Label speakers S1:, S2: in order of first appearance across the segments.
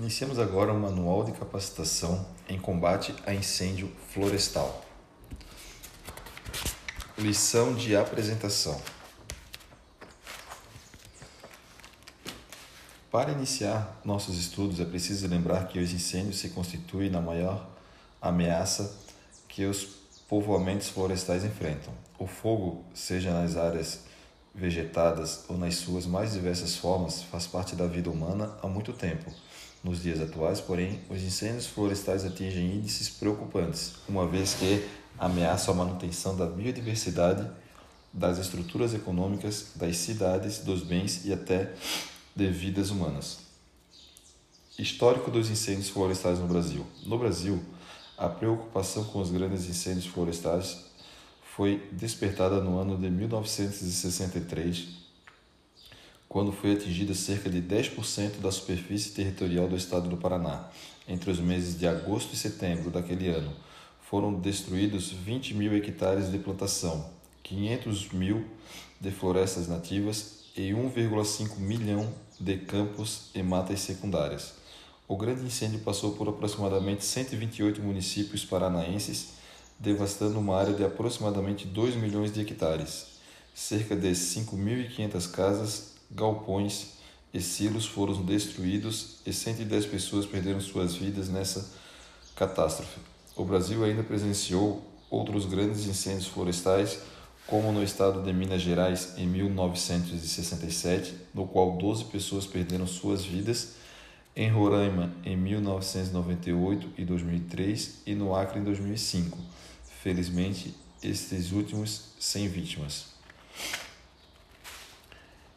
S1: Iniciamos agora um manual de capacitação em combate a incêndio florestal. Lição de apresentação. Para iniciar nossos estudos, é preciso lembrar que os incêndios se constituem na maior ameaça que os povoamentos florestais enfrentam. O fogo, seja nas áreas vegetadas ou nas suas mais diversas formas, faz parte da vida humana há muito tempo. Nos dias atuais, porém, os incêndios florestais atingem índices preocupantes, uma vez que ameaçam a manutenção da biodiversidade, das estruturas econômicas, das cidades, dos bens e até de vidas humanas. Histórico dos incêndios florestais no Brasil. No Brasil, a preocupação com os grandes incêndios florestais foi despertada no ano de 1963, quando foi atingida cerca de 10% da superfície territorial do estado do Paraná. Entre os meses de agosto e setembro daquele ano, foram destruídos 20 mil hectares de plantação, 500 mil de florestas nativas e 1,5 milhão de campos e matas secundárias. O grande incêndio passou por aproximadamente 128 municípios paranaenses devastando uma área de aproximadamente 2 milhões de hectares. Cerca de 5.500 casas, galpões e silos foram destruídos e 110 pessoas perderam suas vidas nessa catástrofe. O Brasil ainda presenciou outros grandes incêndios florestais, como no estado de Minas Gerais em 1967, no qual 12 pessoas perderam suas vidas, em Roraima em 1998 e 2003 e no Acre em 2005 felizmente estes últimos sem vítimas.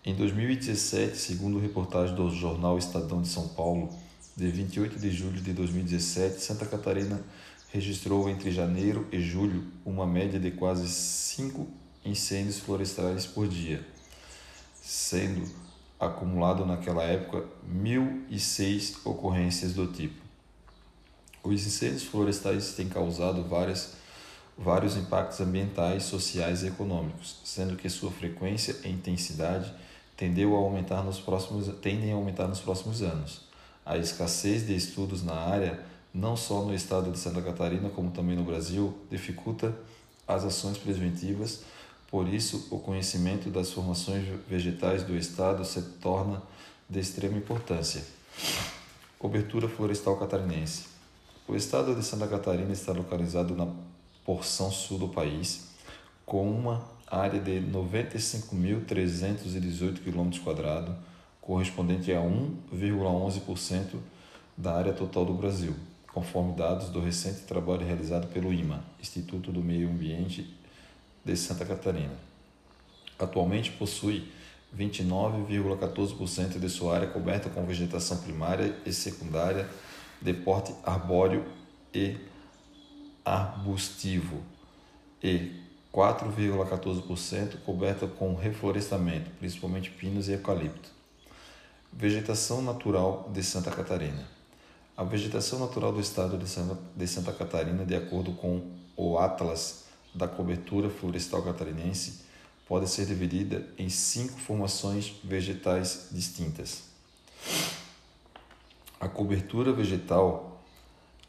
S1: Em 2017, segundo reportagem do jornal Estadão de São Paulo, de 28 de julho de 2017, Santa Catarina registrou entre janeiro e julho uma média de quase 5 incêndios florestais por dia, sendo acumulado naquela época 1.006 ocorrências do tipo. Os incêndios florestais têm causado várias vários impactos ambientais, sociais e econômicos, sendo que sua frequência e intensidade tendeu a aumentar nos próximos, tendem a aumentar nos próximos anos. A escassez de estudos na área, não só no estado de Santa Catarina, como também no Brasil, dificulta as ações preventivas, por isso, o conhecimento das formações vegetais do estado se torna de extrema importância. Cobertura florestal catarinense. O estado de Santa Catarina está localizado na porção sul do país, com uma área de 95.318 km, correspondente a 1,11% da área total do Brasil, conforme dados do recente trabalho realizado pelo IMA, Instituto do Meio Ambiente de Santa Catarina. Atualmente possui 29,14% de sua área coberta com vegetação primária e secundária de porte arbóreo e arbustivo e 4,14% coberta com reflorestamento, principalmente pinos e eucalipto. Vegetação natural de Santa Catarina. A vegetação natural do estado de Santa, de Santa Catarina, de acordo com o Atlas da Cobertura Florestal Catarinense, pode ser dividida em cinco formações vegetais distintas. A cobertura vegetal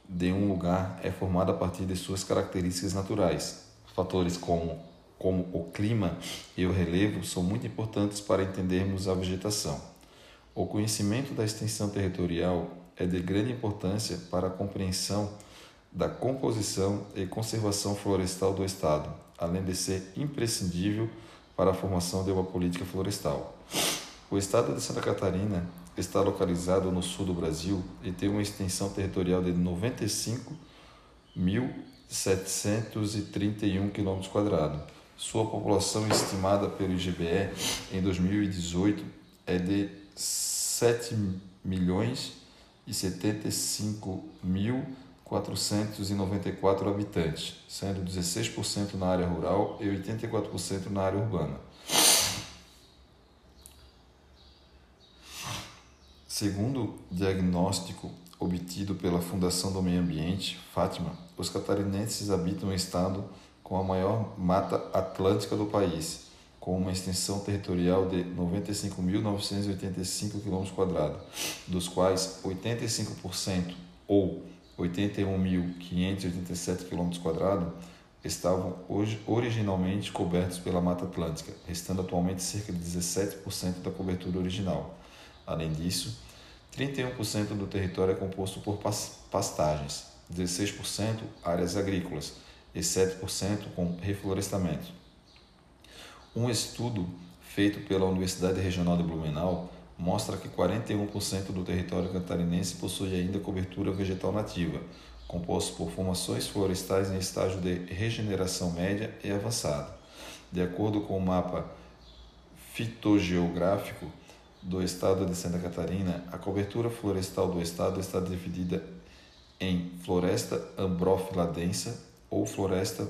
S1: de um lugar é formada a partir de suas características naturais. Fatores como, como o clima e o relevo são muito importantes para entendermos a vegetação. O conhecimento da extensão territorial é de grande importância para a compreensão da composição e conservação florestal do Estado, além de ser imprescindível para a formação de uma política florestal. O Estado de Santa Catarina está localizado no sul do Brasil e tem uma extensão territorial de 95.731 km. Sua população estimada pelo IGBE em 2018 é de 7 milhões e 75 mil 494 habitantes, sendo 16% na área rural e 84% na área urbana. Segundo diagnóstico obtido pela Fundação do Meio Ambiente, Fátima, os catarinenses habitam um estado com a maior mata atlântica do país, com uma extensão territorial de 95.985 km, dos quais 85% ou 81.587 km estavam originalmente cobertos pela Mata Atlântica, restando atualmente cerca de 17% da cobertura original. Além disso, 31% do território é composto por pastagens, 16% áreas agrícolas e 7% com reflorestamento. Um estudo feito pela Universidade Regional de Blumenau mostra que 41% do território catarinense possui ainda cobertura vegetal nativa, composto por formações florestais em estágio de regeneração média e avançada. De acordo com o mapa fitogeográfico do estado de Santa Catarina, a cobertura florestal do estado está dividida em floresta ambrófila densa ou floresta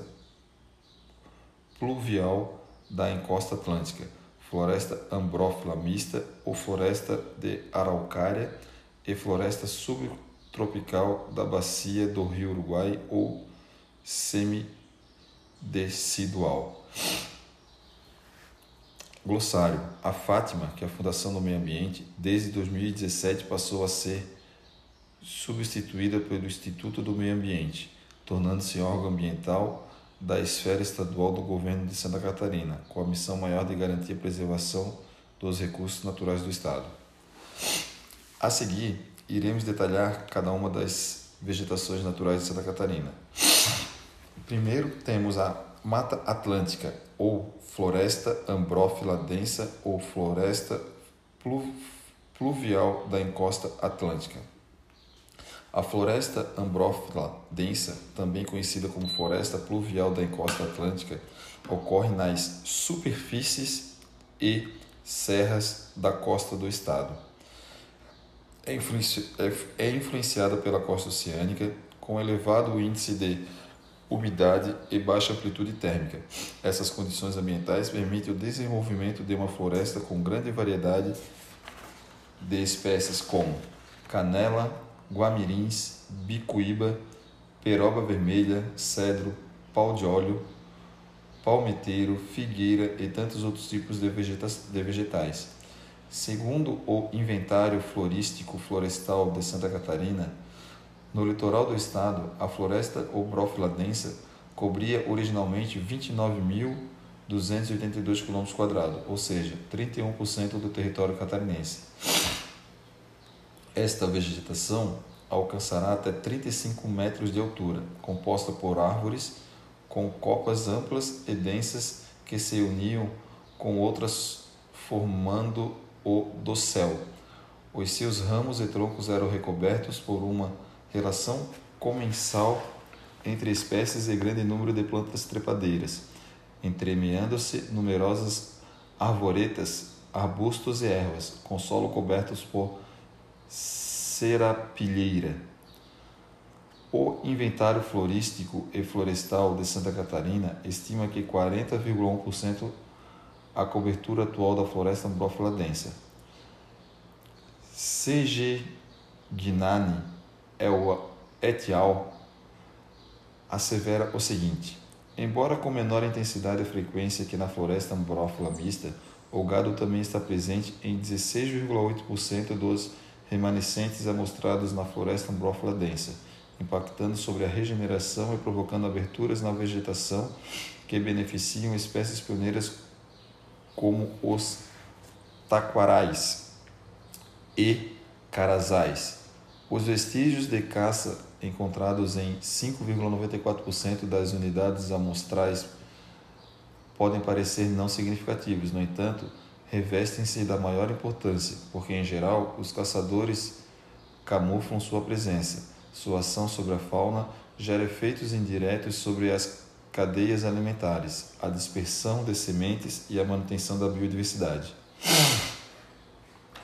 S1: pluvial da encosta atlântica, floresta ambrófila mista ou floresta de araucária e floresta subtropical da bacia do rio Uruguai ou semidecidual. Glossário. A Fátima, que é a Fundação do Meio Ambiente, desde 2017 passou a ser substituída pelo Instituto do Meio Ambiente, tornando-se órgão ambiental da esfera estadual do governo de Santa Catarina, com a missão maior de garantir a preservação dos recursos naturais do Estado. A seguir, iremos detalhar cada uma das vegetações naturais de Santa Catarina. Primeiro, temos a Mata Atlântica, ou floresta ambrófila densa ou floresta pluvial da encosta atlântica. A floresta ambrófila densa, também conhecida como floresta pluvial da encosta atlântica, ocorre nas superfícies e serras da costa do estado. É, influenci é, é influenciada pela costa oceânica, com elevado índice de umidade e baixa amplitude térmica. Essas condições ambientais permitem o desenvolvimento de uma floresta com grande variedade de espécies como canela, guamirins, bicuíba, peroba vermelha, cedro, pau de óleo, palmeteiro, figueira e tantos outros tipos de, de vegetais. Segundo o Inventário Florístico Florestal de Santa Catarina, no litoral do estado, a floresta obrófila densa cobria originalmente 29.282 km, ou seja, 31% do território catarinense. Esta vegetação alcançará até 35 metros de altura, composta por árvores com copas amplas e densas que se uniam com outras formando o dossel. Os seus ramos e troncos eram recobertos por uma relação comensal entre espécies e grande número de plantas trepadeiras, entremeando-se numerosas arvoretas, arbustos e ervas, com solo cobertos por serapilheira. O Inventário Florístico e Florestal de Santa Catarina estima que 40,1% a cobertura atual da floresta ambrófila densa. C.G. Gnani et al. assevera o seguinte: Embora com menor intensidade e frequência que na floresta ambrófila mista, o gado também está presente em 16,8% dos remanescentes amostrados na floresta ambrófila densa, impactando sobre a regeneração e provocando aberturas na vegetação que beneficiam espécies pioneiras como os taquarais e carasais. Os vestígios de caça encontrados em 5,94% das unidades amostrais podem parecer não significativos, no entanto, revestem-se da maior importância, porque em geral os caçadores camuflam sua presença. Sua ação sobre a fauna gera efeitos indiretos sobre as cadeias alimentares, a dispersão de sementes e a manutenção da biodiversidade.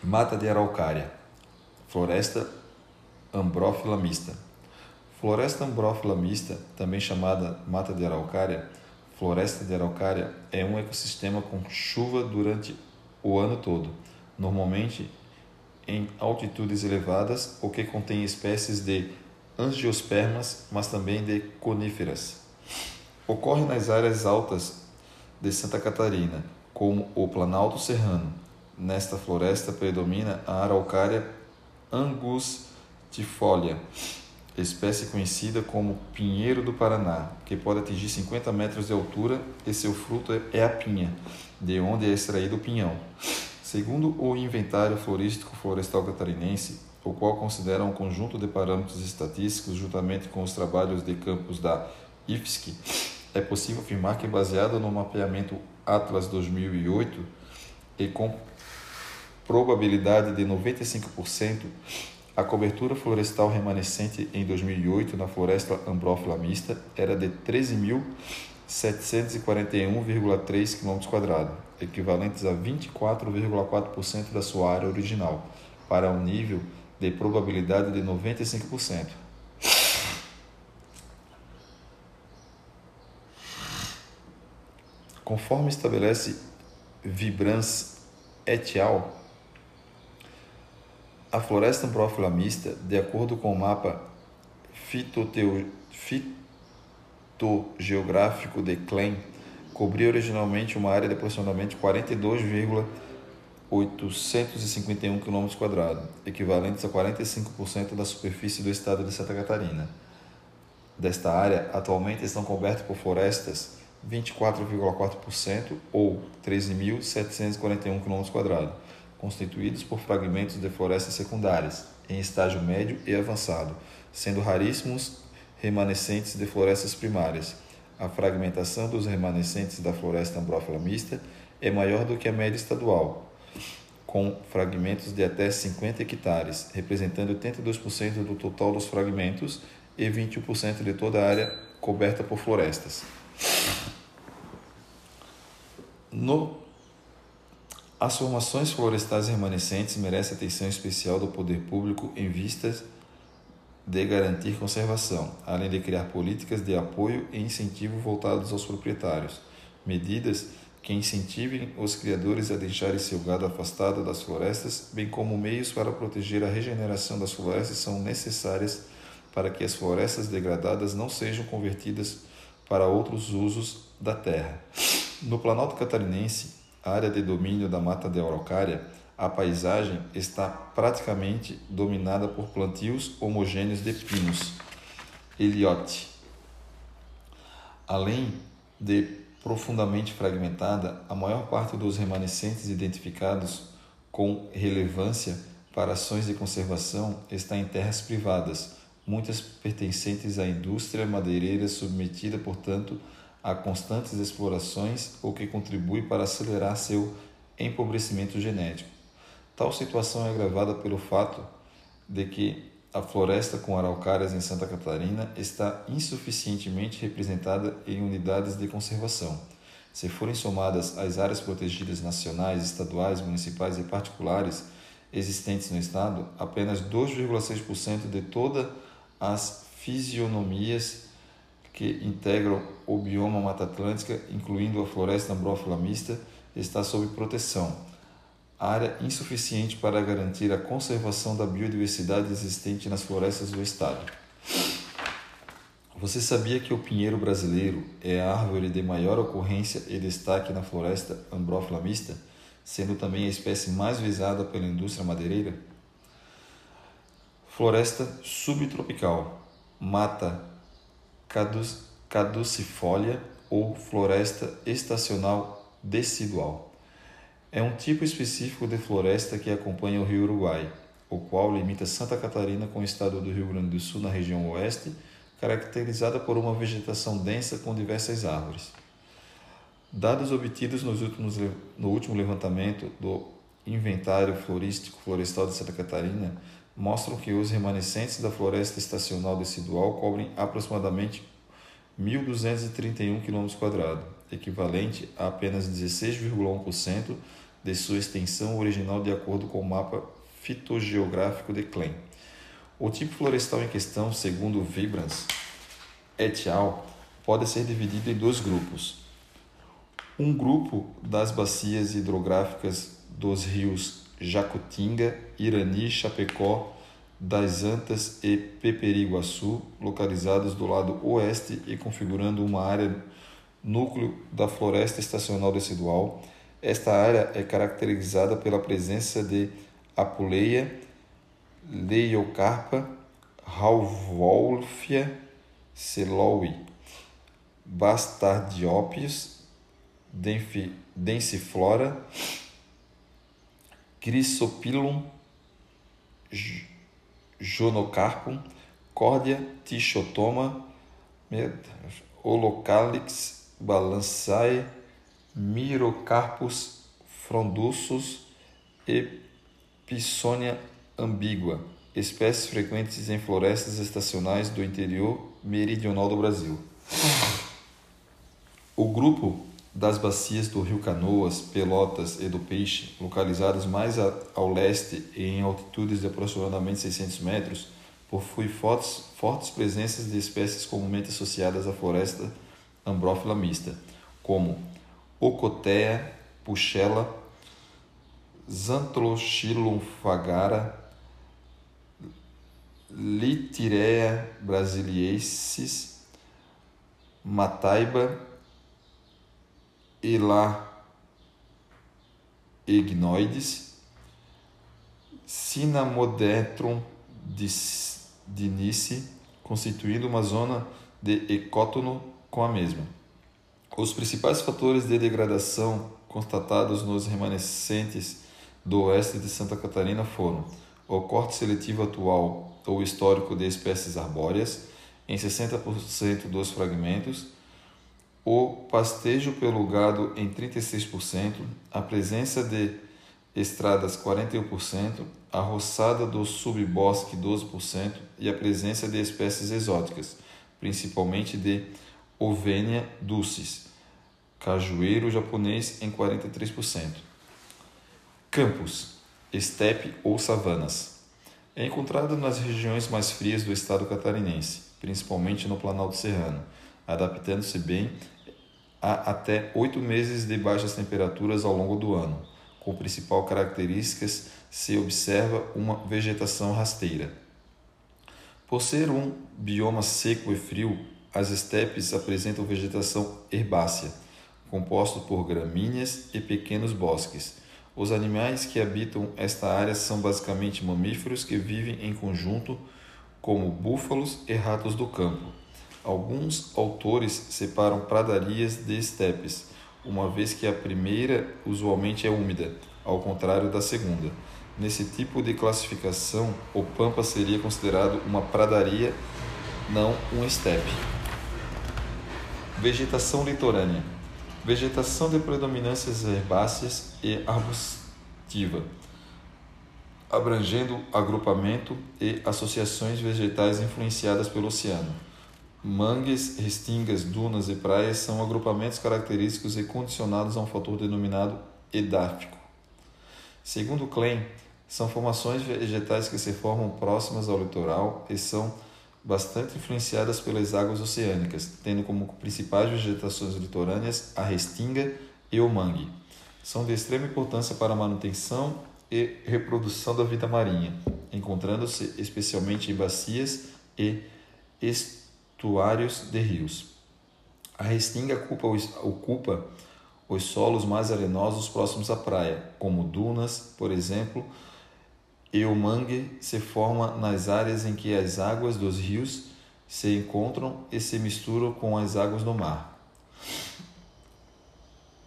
S1: Mata de araucária, floresta ambrófila mista. Floresta ambrófila mista, também chamada mata de araucária, floresta de araucária, é um ecossistema com chuva durante o ano todo, normalmente em altitudes elevadas, o que contém espécies de angiospermas, mas também de coníferas. Ocorre nas áreas altas de Santa Catarina, como o Planalto Serrano. Nesta floresta predomina a araucária angustifolia, espécie conhecida como pinheiro do Paraná, que pode atingir 50 metros de altura e seu fruto é a pinha, de onde é extraído o pinhão. Segundo o Inventário Florístico Florestal Catarinense, o qual considera um conjunto de parâmetros estatísticos juntamente com os trabalhos de campos da IFSC, é possível afirmar que, baseado no mapeamento Atlas 2008 e com probabilidade de 95%, a cobertura florestal remanescente em 2008 na floresta ambrófila mista era de 13.741,3 km, equivalentes a 24,4% da sua área original, para um nível de probabilidade de 95%. Conforme estabelece Vibrance et al., a floresta ambrófila mista, de acordo com o mapa fitoteo, fitogeográfico de Klein, cobria originalmente uma área de aproximadamente 42,851 km, equivalentes a 45% da superfície do estado de Santa Catarina. Desta área, atualmente estão cobertas por florestas 24,4% ou 13.741 km, constituídos por fragmentos de florestas secundárias, em estágio médio e avançado, sendo raríssimos remanescentes de florestas primárias. A fragmentação dos remanescentes da floresta ambrófila mista é maior do que a média estadual, com fragmentos de até 50 hectares, representando 82% do total dos fragmentos e 21% de toda a área coberta por florestas. No, as formações florestais remanescentes merecem atenção especial do poder público em vistas de garantir conservação, além de criar políticas de apoio e incentivo voltados aos proprietários, medidas que incentivem os criadores a deixarem seu gado afastado das florestas, bem como meios para proteger a regeneração das florestas são necessárias para que as florestas degradadas não sejam convertidas para outros usos da terra. No Planalto Catarinense, área de domínio da Mata de Araucária, a paisagem está praticamente dominada por plantios homogêneos de pinos, Eliote. Além de profundamente fragmentada, a maior parte dos remanescentes identificados com relevância para ações de conservação está em terras privadas, muitas pertencentes à indústria madeireira submetida, portanto, a constantes explorações ou que contribui para acelerar seu empobrecimento genético. Tal situação é agravada pelo fato de que a floresta com araucárias em Santa Catarina está insuficientemente representada em unidades de conservação. Se forem somadas as áreas protegidas nacionais, estaduais, municipais e particulares existentes no estado, apenas 2,6% de todas as fisionomias que integram o bioma Mata Atlântica, incluindo a floresta ambrófila mista, está sob proteção. Área insuficiente para garantir a conservação da biodiversidade existente nas florestas do estado. Você sabia que o pinheiro brasileiro é a árvore de maior ocorrência e destaque na floresta ambrófila mista, sendo também a espécie mais visada pela indústria madeireira? Floresta subtropical, mata caducifólia ou floresta estacional decidual. É um tipo específico de floresta que acompanha o rio Uruguai, o qual limita Santa Catarina com o estado do Rio Grande do Sul na região oeste, caracterizada por uma vegetação densa com diversas árvores. Dados obtidos nos últimos, no último levantamento do Inventário Florístico Florestal de Santa Catarina mostram que os remanescentes da floresta estacional decidual cobrem aproximadamente 1.231 km, equivalente a apenas 16,1% de sua extensão original de acordo com o mapa fitogeográfico de Klein. O tipo florestal em questão, segundo Vibrance et al., pode ser dividido em dois grupos. Um grupo das bacias hidrográficas dos rios Jacutinga, Irani, Chapecó, das Antas e Peperiguaçu, localizados do lado oeste e configurando uma área núcleo da floresta estacional decidual, Esta área é caracterizada pela presença de Apuleia, Leiocarpa, Rauvolfia, Celowi, Bastardiópios, Densiflora, Chrysopilum, Jonocarpum, Córdia, Tichotoma, Holocalix, Balançae, Mirocarpus, Frondussus e Pisônia ambígua, espécies frequentes em florestas estacionais do interior meridional do Brasil. O grupo das bacias do rio Canoas, Pelotas e do Peixe, localizadas mais ao leste e em altitudes de aproximadamente 600 metros, possui fortes, fortes presenças de espécies comumente associadas à floresta ambrófila mista, como Ocotea, Puchella, Xanthoxylum fagara, Litirea brasiliensis, Mataiba, Ela ignoides, Cinamodetron dinice, constituindo uma zona de ecótono com a mesma. Os principais fatores de degradação constatados nos remanescentes do oeste de Santa Catarina foram o corte seletivo atual ou histórico de espécies arbóreas, em 60% dos fragmentos, o pastejo pelo gado em 36%, a presença de estradas 41%, a roçada do subbosque 12% e a presença de espécies exóticas, principalmente de Ovenia dulcis, cajueiro japonês em 43%. Campos, estepe ou savanas. É encontrado nas regiões mais frias do estado catarinense, principalmente no Planalto Serrano, adaptando-se bem a até oito meses de baixas temperaturas ao longo do ano. Com principal características se observa uma vegetação rasteira. Por ser um bioma seco e frio, as estepes apresentam vegetação herbácea, composto por gramíneas e pequenos bosques os animais que habitam esta área são basicamente mamíferos que vivem em conjunto, como búfalos e ratos do campo. Alguns autores separam pradarias de estepes, uma vez que a primeira usualmente é úmida, ao contrário da segunda. Nesse tipo de classificação, o pampa seria considerado uma pradaria, não um estepe. Vegetação litorânea Vegetação de predominâncias herbáceas e arbustiva, abrangendo agrupamento e associações vegetais influenciadas pelo oceano. Mangues, restingas, dunas e praias são agrupamentos característicos e condicionados a um fator denominado edáfico. Segundo Klein, são formações vegetais que se formam próximas ao litoral e são bastante influenciadas pelas águas oceânicas, tendo como principais vegetações litorâneas a restinga e o mangue. São de extrema importância para a manutenção e reprodução da vida marinha, encontrando-se especialmente em bacias e estuários de rios. A restinga ocupa os, ocupa os solos mais arenosos próximos à praia, como dunas, por exemplo, e o mangue se forma nas áreas em que as águas dos rios se encontram e se misturam com as águas do mar.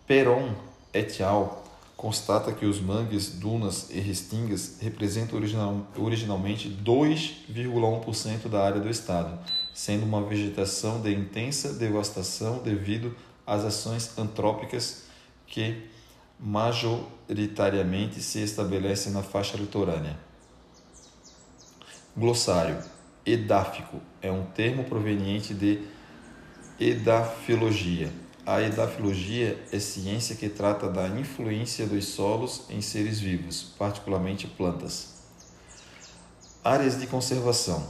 S1: Peron et al. constata que os mangues, dunas e restingas representam original, originalmente 2,1% da área do estado, sendo uma vegetação de intensa devastação devido às ações antrópicas que majoritariamente se estabelece na faixa litorânea. Glossário: Edáfico é um termo proveniente de edafiologia. A edafiologia é ciência que trata da influência dos solos em seres vivos, particularmente plantas. Áreas de conservação.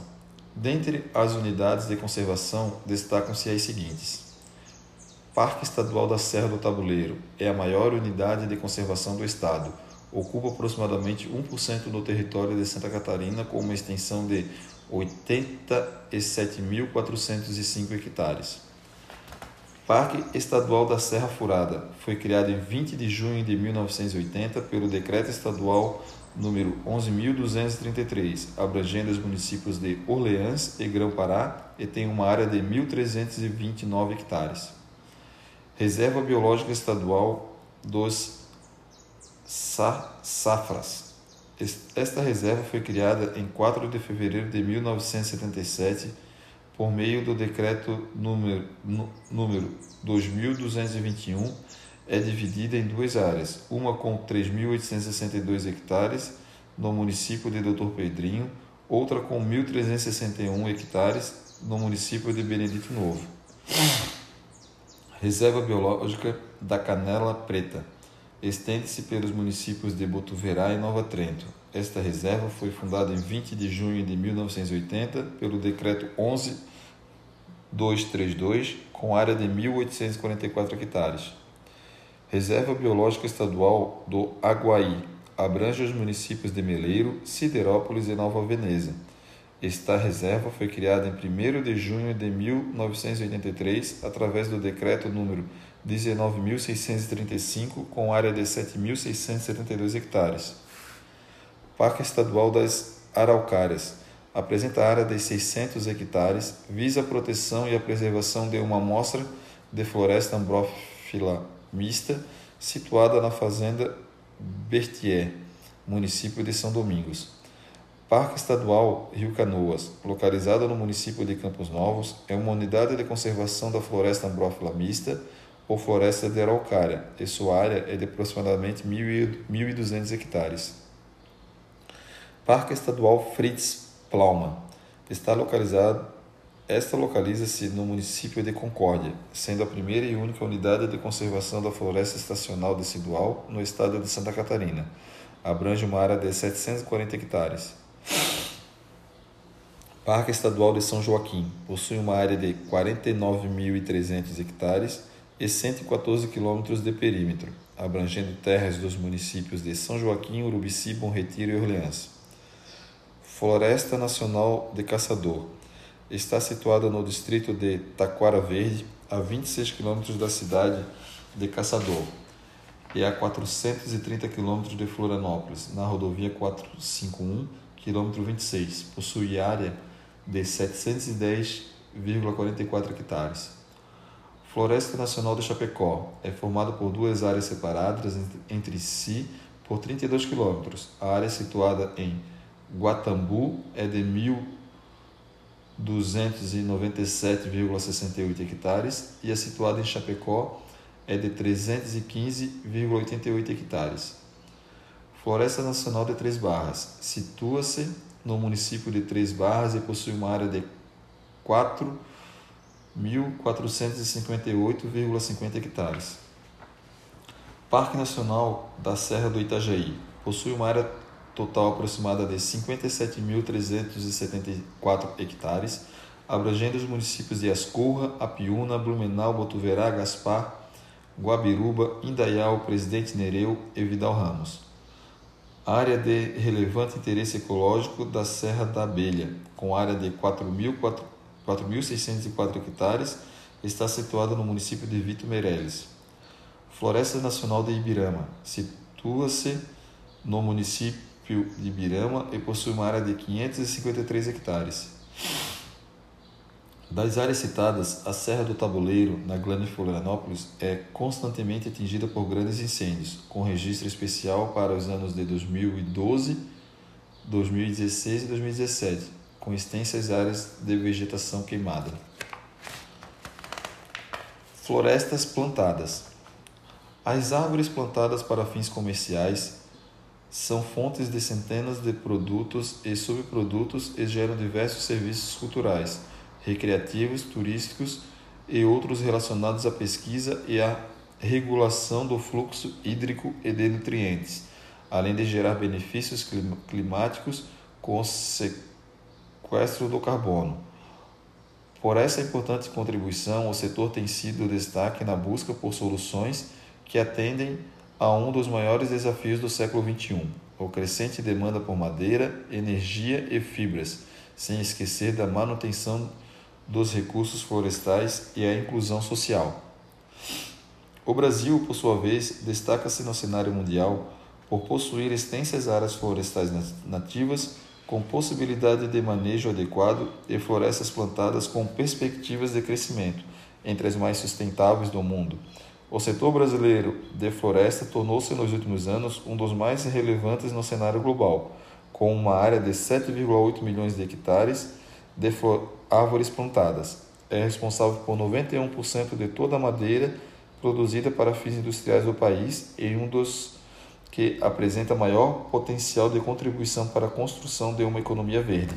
S1: Dentre as unidades de conservação, destacam-se as seguintes: Parque Estadual da Serra do Tabuleiro é a maior unidade de conservação do estado. Ocupa aproximadamente 1% do território de Santa Catarina, com uma extensão de 87.405 hectares. Parque Estadual da Serra Furada foi criado em 20 de junho de 1980 pelo Decreto Estadual número 11.233, abrangendo os municípios de Orleans e Grão-Pará e tem uma área de 1.329 hectares. Reserva Biológica Estadual dos Safras. Esta reserva foi criada em 4 de fevereiro de 1977 por meio do decreto número, número 2221 é dividida em duas áreas, uma com 3.862 hectares no município de Doutor Pedrinho, outra com 1.361 hectares no município de Benedito Novo. Reserva Biológica da Canela Preta. Estende-se pelos municípios de Botuverá e Nova Trento. Esta reserva foi fundada em 20 de junho de 1980 pelo Decreto 11232, com área de 1.844 hectares. Reserva Biológica Estadual do Aguaí. Abrange os municípios de Meleiro, Siderópolis e Nova Veneza. Esta reserva foi criada em 1 de junho de 1983 através do decreto número 19.635, com área de 7.672 hectares. Parque Estadual das Araucárias apresenta área de 600 hectares, visa a proteção e a preservação de uma amostra de floresta ambrófila mista, situada na Fazenda Bertier, município de São Domingos. Parque Estadual Rio Canoas, localizado no município de Campos Novos, é uma unidade de conservação da floresta ambrófila mista ou floresta de araucária, e sua área é de aproximadamente 1.200 hectares. Parque Estadual Fritz Plaumann está localizado esta localiza-se no município de Concórdia, sendo a primeira e única unidade de conservação da floresta estacional decidual no estado de Santa Catarina. Abrange uma área de 740 hectares. Parque Estadual de São Joaquim possui uma área de 49.300 hectares e 114 quilômetros de perímetro, abrangendo terras dos municípios de São Joaquim, Urubici, Bom Retiro e Orleans. Floresta Nacional de Caçador está situada no distrito de Taquara Verde, a 26 quilômetros da cidade de Caçador e a 430 quilômetros de Florianópolis, na rodovia 451, quilômetro 26. Possui área de 710,44 hectares. Floresta Nacional de Chapecó é formada por duas áreas separadas entre si por 32 quilômetros. A área situada em Guatambu é de 297,68 hectares e a situada em Chapecó é de 315,88 hectares. Floresta Nacional de Três Barras situa-se no município de Três Barras e possui uma área de 4.458,50 hectares. Parque Nacional da Serra do Itajaí possui uma área total aproximada de 57.374 hectares, abrangendo os municípios de Ascurra, Apiúna, Blumenau, Botuverá, Gaspar, Guabiruba, Indaial, Presidente Nereu e Vidal Ramos. Área de relevante interesse ecológico da Serra da Abelha, com área de 4.604 hectares, está situada no município de Vito Meireles. Floresta Nacional de Ibirama, situa-se no município de Ibirama e possui uma área de 553 hectares. Das áreas citadas, a Serra do Tabuleiro, na Grande Florianópolis, é constantemente atingida por grandes incêndios, com registro especial para os anos de 2012, 2016 e 2017, com extensas áreas de vegetação queimada. Florestas plantadas. As árvores plantadas para fins comerciais são fontes de centenas de produtos e subprodutos e geram diversos serviços culturais, recreativos, turísticos e outros relacionados à pesquisa e à regulação do fluxo hídrico e de nutrientes, além de gerar benefícios climáticos com sequestro do carbono. Por essa importante contribuição, o setor tem sido destaque na busca por soluções que atendem a um dos maiores desafios do século XXI: o crescente demanda por madeira, energia e fibras, sem esquecer da manutenção dos recursos florestais e a inclusão social. O Brasil, por sua vez, destaca-se no cenário mundial por possuir extensas áreas florestais nativas com possibilidade de manejo adequado e florestas plantadas com perspectivas de crescimento, entre as mais sustentáveis do mundo. O setor brasileiro de floresta tornou-se nos últimos anos um dos mais relevantes no cenário global, com uma área de 7,8 milhões de hectares de árvores plantadas. É responsável por 91% de toda a madeira produzida para fins industriais do país e um dos que apresenta maior potencial de contribuição para a construção de uma economia verde.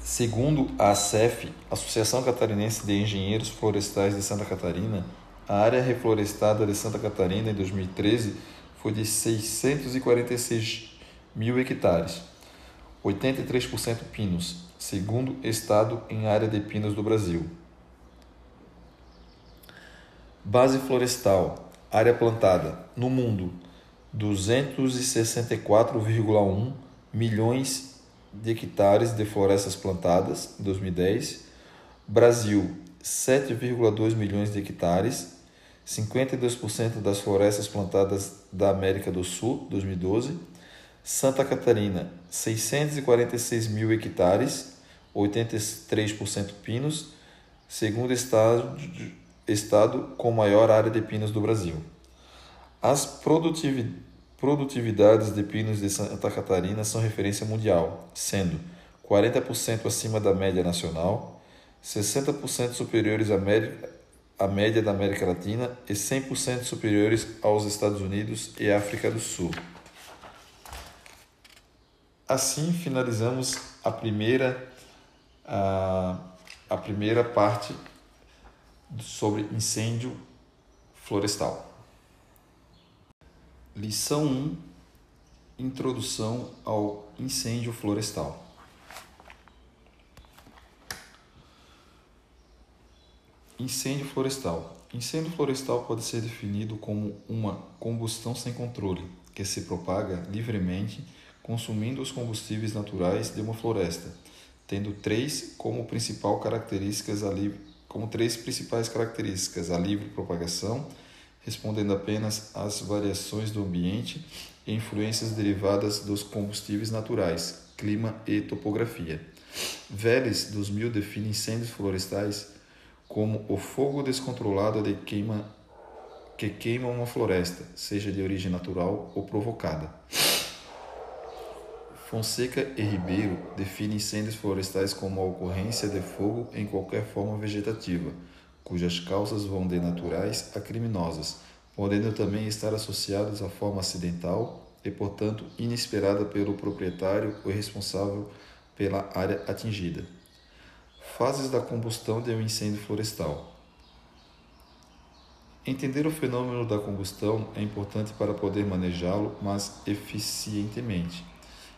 S1: Segundo a ACEF, Associação Catarinense de Engenheiros Florestais de Santa Catarina, a área reflorestada de Santa Catarina em 2013 foi de 646 mil hectares, 83% pinos, segundo estado em área de pinos do Brasil. Base florestal, área plantada no mundo, 264,1 milhões de hectares de florestas plantadas em 2010. Brasil, 7,2 milhões de hectares, 52% das florestas plantadas da América do Sul, 2012 Santa Catarina, 646 mil hectares, 83% pinos, segundo estado, estado com maior área de pinos do Brasil. As produtividades de pinos de Santa Catarina são referência mundial, sendo 40% acima da média nacional, 60% superiores à média, à média da América Latina e 100% superiores aos Estados Unidos e África do Sul. Assim finalizamos a primeira, a, a primeira parte sobre incêndio florestal. Lição 1 Introdução ao incêndio florestal. Incêndio florestal. Incêndio florestal pode ser definido como uma combustão sem controle, que se propaga livremente consumindo os combustíveis naturais de uma floresta, tendo três como principal características a livre, como três principais características: a livre propagação, respondendo apenas às variações do ambiente e influências derivadas dos combustíveis naturais, clima e topografia. Veles 2000 define incêndios florestais como o fogo descontrolado de queima que queima uma floresta, seja de origem natural ou provocada. Fonseca e Ribeiro definem incêndios florestais como a ocorrência de fogo em qualquer forma vegetativa, cujas causas vão de naturais a criminosas, podendo também estar associadas à forma acidental e, portanto, inesperada pelo proprietário ou responsável pela área atingida. Fases da combustão de um incêndio florestal. Entender o fenômeno da combustão é importante para poder manejá-lo mais eficientemente.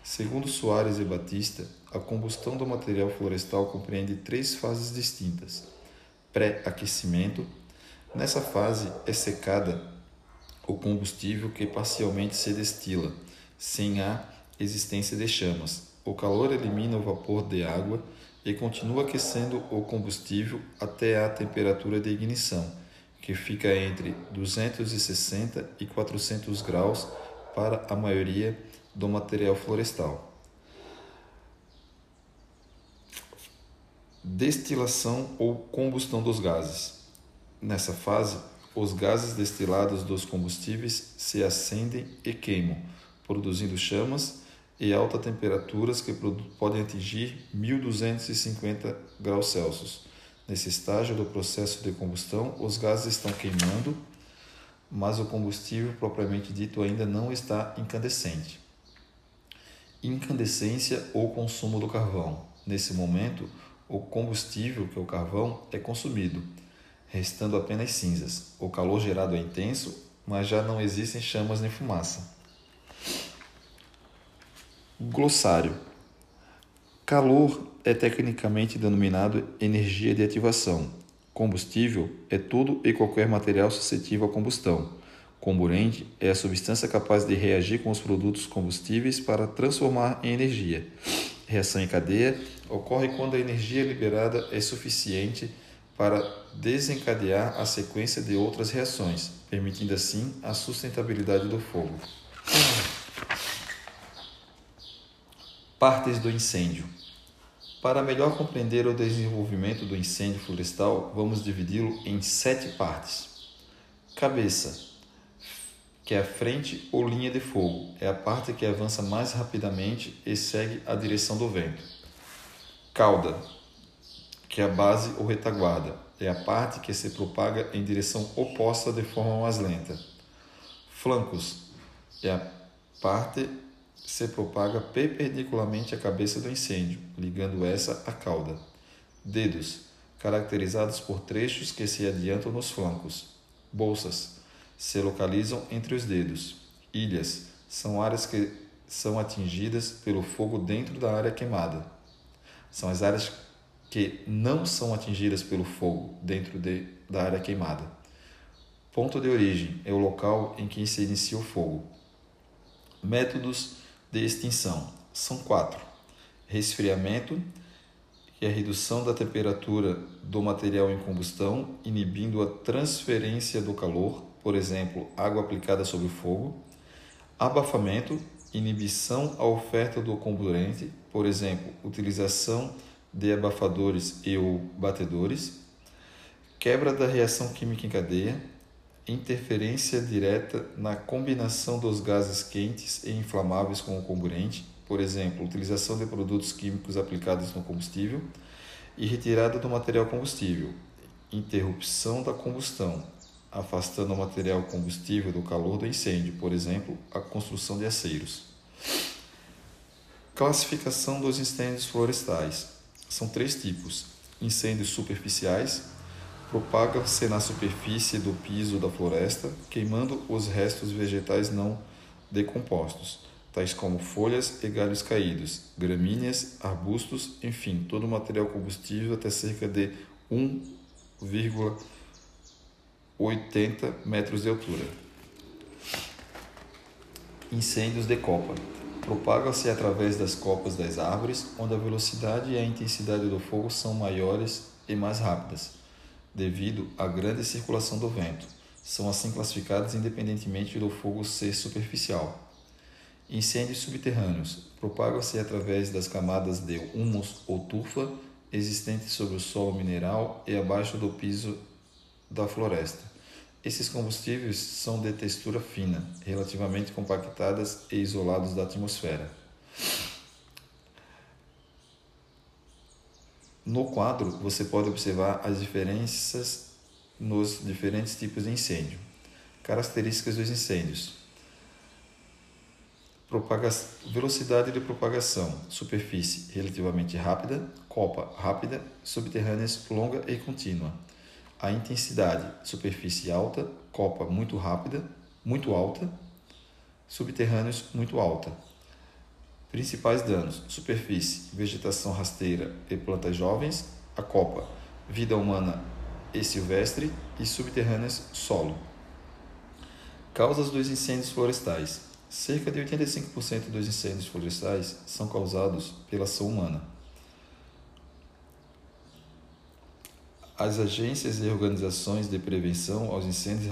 S1: Segundo Soares e Batista, a combustão do material florestal compreende três fases distintas: pré-aquecimento. Nessa fase é secada o combustível que parcialmente se destila, sem a existência de chamas. O calor elimina o vapor de água e continua aquecendo o combustível até a temperatura de ignição, que fica entre 260 e 400 graus para a maioria do material florestal. Destilação ou combustão dos gases. Nessa fase, os gases destilados dos combustíveis se acendem e queimam, produzindo chamas e altas temperaturas que podem atingir 1250 graus Celsius. Nesse estágio do processo de combustão, os gases estão queimando, mas o combustível propriamente dito ainda não está incandescente incandescência ou consumo do carvão. Nesse momento, o combustível, que é o carvão, é consumido, restando apenas cinzas. O calor gerado é intenso, mas já não existem chamas nem fumaça. Glossário: Calor é tecnicamente denominado energia de ativação. Combustível é tudo e qualquer material suscetível à combustão. Comburente é a substância capaz de reagir com os produtos combustíveis para transformar em energia. Reação em cadeia ocorre quando a energia liberada é suficiente para desencadear a sequência de outras reações, permitindo assim a sustentabilidade do fogo. Partes do incêndio. Para melhor compreender o desenvolvimento do incêndio florestal, vamos dividi-lo em sete partes. Cabeça, que é a frente ou linha de fogo, é a parte que avança mais rapidamente e segue a direção do vento. Cauda, que é a base ou retaguarda, é a parte que se propaga em direção oposta de forma mais lenta. Flancos, é a parte se propaga perpendicularmente à cabeça do incêndio, ligando essa à cauda. Dedos, caracterizados por trechos que se adiantam nos flancos. Bolsas, se localizam entre os dedos. Ilhas, são áreas que são atingidas pelo fogo dentro da área queimada. São as áreas que não são atingidas pelo fogo dentro de, da área queimada. Ponto de origem é o local em que se inicia o fogo. Métodos de extinção são quatro: resfriamento, que é a redução da temperatura do material em combustão, inibindo a transferência do calor, por exemplo, água aplicada sobre fogo, abafamento, inibição à oferta do comburente, por exemplo, utilização de abafadores e ou batedores, quebra da reação química em cadeia, interferência direta na combinação dos gases quentes e inflamáveis com o comburente, por exemplo, utilização de produtos químicos aplicados no combustível, e retirada do material combustível, interrupção da combustão, afastando o material combustível do calor do incêndio, por exemplo, a construção de aceiros. Classificação dos incêndios florestais. São três tipos: incêndios superficiais, propagam-se na superfície do piso da floresta, queimando os restos vegetais não decompostos, tais como folhas e galhos caídos, gramíneas, arbustos, enfim, todo o material combustível até cerca de 1,80 metros de altura. Incêndios de copa. Propagam-se através das copas das árvores, onde a velocidade e a intensidade do fogo são maiores e mais rápidas devido à grande circulação do vento. São assim classificados independentemente do fogo ser superficial. Incêndios subterrâneos propagam-se através das camadas de humus ou turfa existentes sobre o solo mineral e abaixo do piso da floresta. Esses combustíveis são de textura fina, relativamente compactadas e isolados da atmosfera. No quadro, você pode observar as diferenças nos diferentes tipos de incêndio. Características dos incêndios: Propaga velocidade de propagação, superfície relativamente rápida, copa rápida, subterrâneas longa e contínua. A intensidade, superfície alta, copa muito rápida, muito alta, subterrâneos muito alta. Principais danos: superfície, vegetação rasteira e plantas jovens, a copa, vida humana e silvestre e subterrâneas, solo. Causas dos incêndios florestais: cerca de 85% dos incêndios florestais são causados pela ação humana. As agências e organizações de prevenção aos incêndios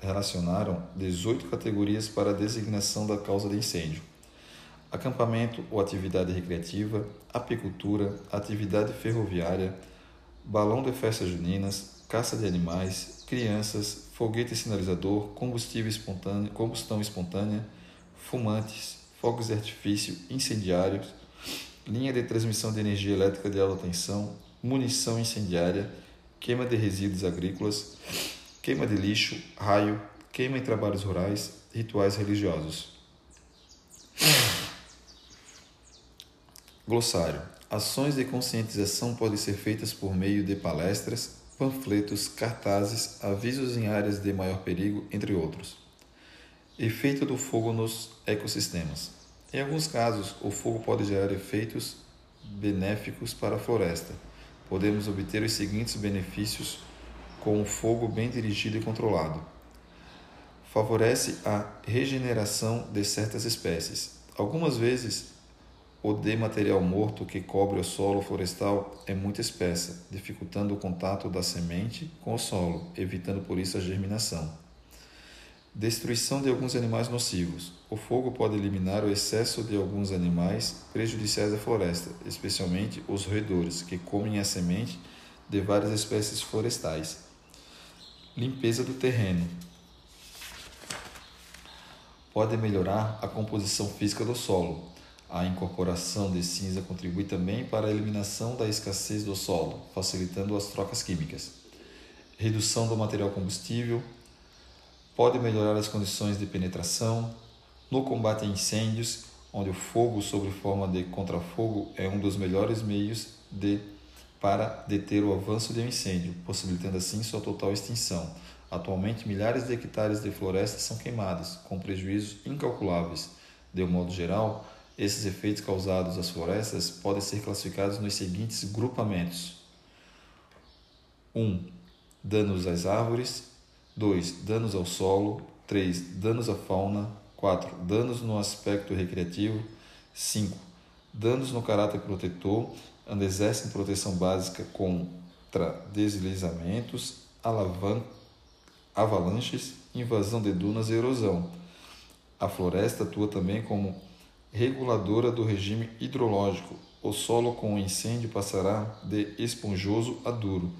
S1: relacionaram 18 categorias para a designação da causa de incêndio. Acampamento ou atividade recreativa, apicultura, atividade ferroviária, balão de festas juninas, caça de animais, crianças, foguete sinalizador, combustível espontâneo, combustão espontânea, fumantes, fogos de artifício, incendiários, linha de transmissão de energia elétrica de alta tensão, munição incendiária, queima de resíduos agrícolas, queima de lixo, raio, queima em trabalhos rurais, rituais religiosos. Glossário. Ações de conscientização podem ser feitas por meio de palestras, panfletos, cartazes, avisos em áreas de maior perigo, entre outros. Efeito do fogo nos ecossistemas. Em alguns casos, o fogo pode gerar efeitos benéficos para a floresta. Podemos obter os seguintes benefícios com o fogo bem dirigido e controlado. Favorece a regeneração de certas espécies. Algumas vezes, ou de material morto que cobre o solo florestal é muito espessa, dificultando o contato da semente com o solo, evitando por isso a germinação. Destruição de alguns animais nocivos. O fogo pode eliminar o excesso de alguns animais prejudiciais à floresta, especialmente os roedores, que comem a semente de várias espécies florestais. Limpeza do terreno. Pode melhorar a composição física do solo, a incorporação de cinza contribui também para a eliminação da escassez do solo, facilitando as trocas químicas. Redução do material combustível pode melhorar as condições de penetração. No combate a incêndios, onde o fogo sob forma de contrafogo é um dos melhores meios de para deter o avanço de um incêndio, possibilitando assim sua total extinção. Atualmente, milhares de hectares de florestas são queimados, com prejuízos incalculáveis. De um modo geral, esses efeitos causados às florestas podem ser classificados nos seguintes grupamentos: 1. Um, danos às árvores. 2. Danos ao solo. 3. Danos à fauna. 4. Danos no aspecto recreativo. 5. Danos no caráter protetor, onde exercem proteção básica contra deslizamentos, avalanches, invasão de dunas e erosão. A floresta atua também como reguladora do regime hidrológico. O solo com incêndio passará de esponjoso a duro,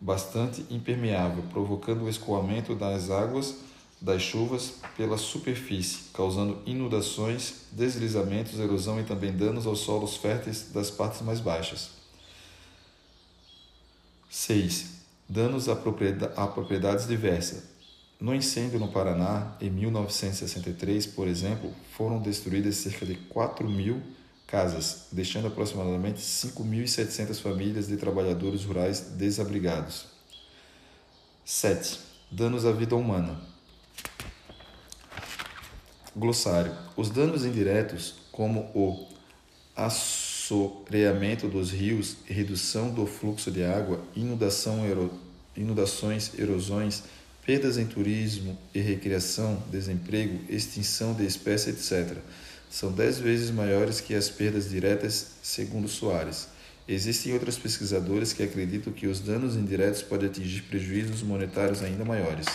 S1: bastante impermeável, provocando o escoamento das águas das chuvas pela superfície, causando inundações, deslizamentos, erosão e também danos aos solos férteis das partes mais baixas. 6. Danos a, propriedades diversas, no incêndio no Paraná, em 1963, por exemplo, foram destruídas cerca de 4 mil casas, deixando aproximadamente 5.700 famílias de trabalhadores rurais desabrigados. 7. Danos à vida humana. Glossário. Os danos indiretos, como o assoreamento dos rios, redução do fluxo de água, inundação, ero... inundações, erosões, perdas em turismo e recreação, desemprego, extinção de espécies, etc., são dez vezes maiores que as perdas diretas, segundo Soares. Existem outros pesquisadores que acreditam que os danos indiretos podem atingir prejuízos monetários ainda maiores.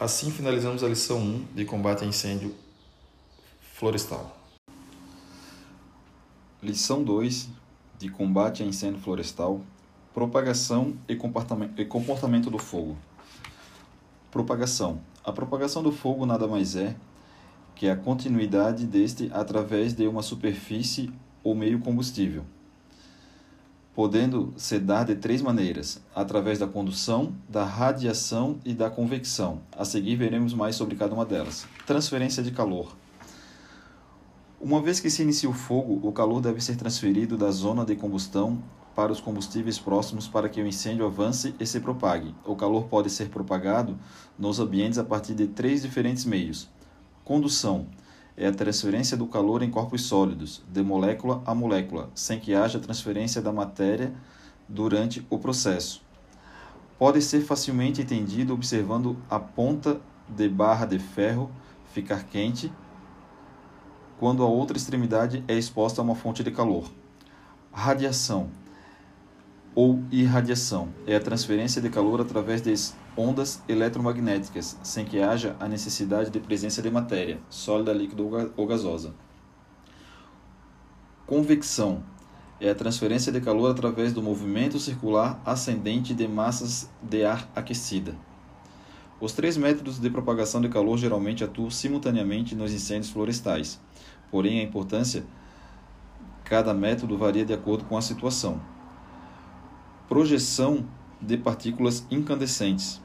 S1: Assim finalizamos a lição 1 de combate a incêndio florestal. Lição 2 de combate a incêndio florestal Propagação e comportamento do fogo. Propagação. A propagação do fogo nada mais é que a continuidade deste através de uma superfície ou meio combustível, podendo se dar de três maneiras: através da condução, da radiação e da convecção. A seguir veremos mais sobre cada uma delas. Transferência de calor. Uma vez que se inicia o fogo, o calor deve ser transferido da zona de combustão para os combustíveis próximos para que o incêndio avance e se propague. O calor pode ser propagado nos ambientes a partir de três diferentes meios. Condução é a transferência do calor em corpos sólidos, de molécula a molécula, sem que haja transferência da matéria durante o processo. Pode ser facilmente entendido observando a ponta de barra de ferro ficar quente quando a outra extremidade é exposta a uma fonte de calor. Radiação ou irradiação é a transferência de calor através de ondas eletromagnéticas, sem que haja a necessidade de presença de matéria, sólida, líquida ou gasosa. Convecção é a transferência de calor através do movimento circular ascendente de massas de ar aquecida. Os três métodos de propagação de calor geralmente atuam simultaneamente nos incêndios florestais, porém a importância cada método varia de acordo com a situação projeção de partículas incandescentes.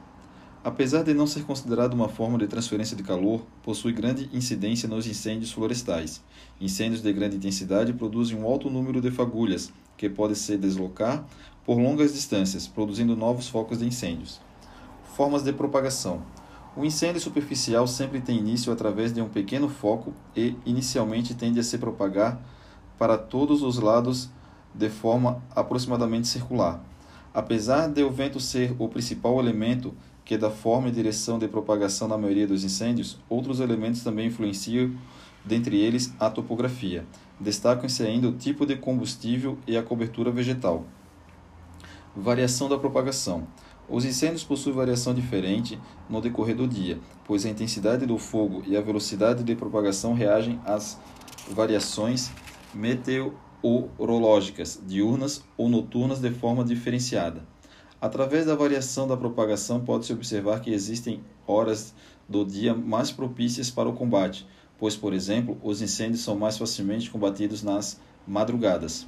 S1: Apesar de não ser considerado uma forma de transferência de calor, possui grande incidência nos incêndios florestais. Incêndios de grande intensidade produzem um alto número de fagulhas, que podem se deslocar por longas distâncias, produzindo novos focos de incêndios. Formas de propagação. O incêndio superficial sempre tem início através de um pequeno foco e, inicialmente, tende a se propagar para todos os lados de forma aproximadamente circular. Apesar de o vento ser o principal elemento que dá forma e direção de propagação na maioria dos incêndios, outros elementos também influenciam dentre eles a topografia. Destacam-se ainda o tipo de combustível e a cobertura vegetal. Variação da propagação. Os incêndios possuem variação diferente no decorrer do dia, pois a intensidade do fogo e a velocidade de propagação reagem às variações meteorológicas diurnas ou noturnas de forma diferenciada. Através da variação da propagação, pode-se observar que existem horas do dia mais propícias para o combate, pois, por exemplo, os incêndios são mais facilmente combatidos nas madrugadas.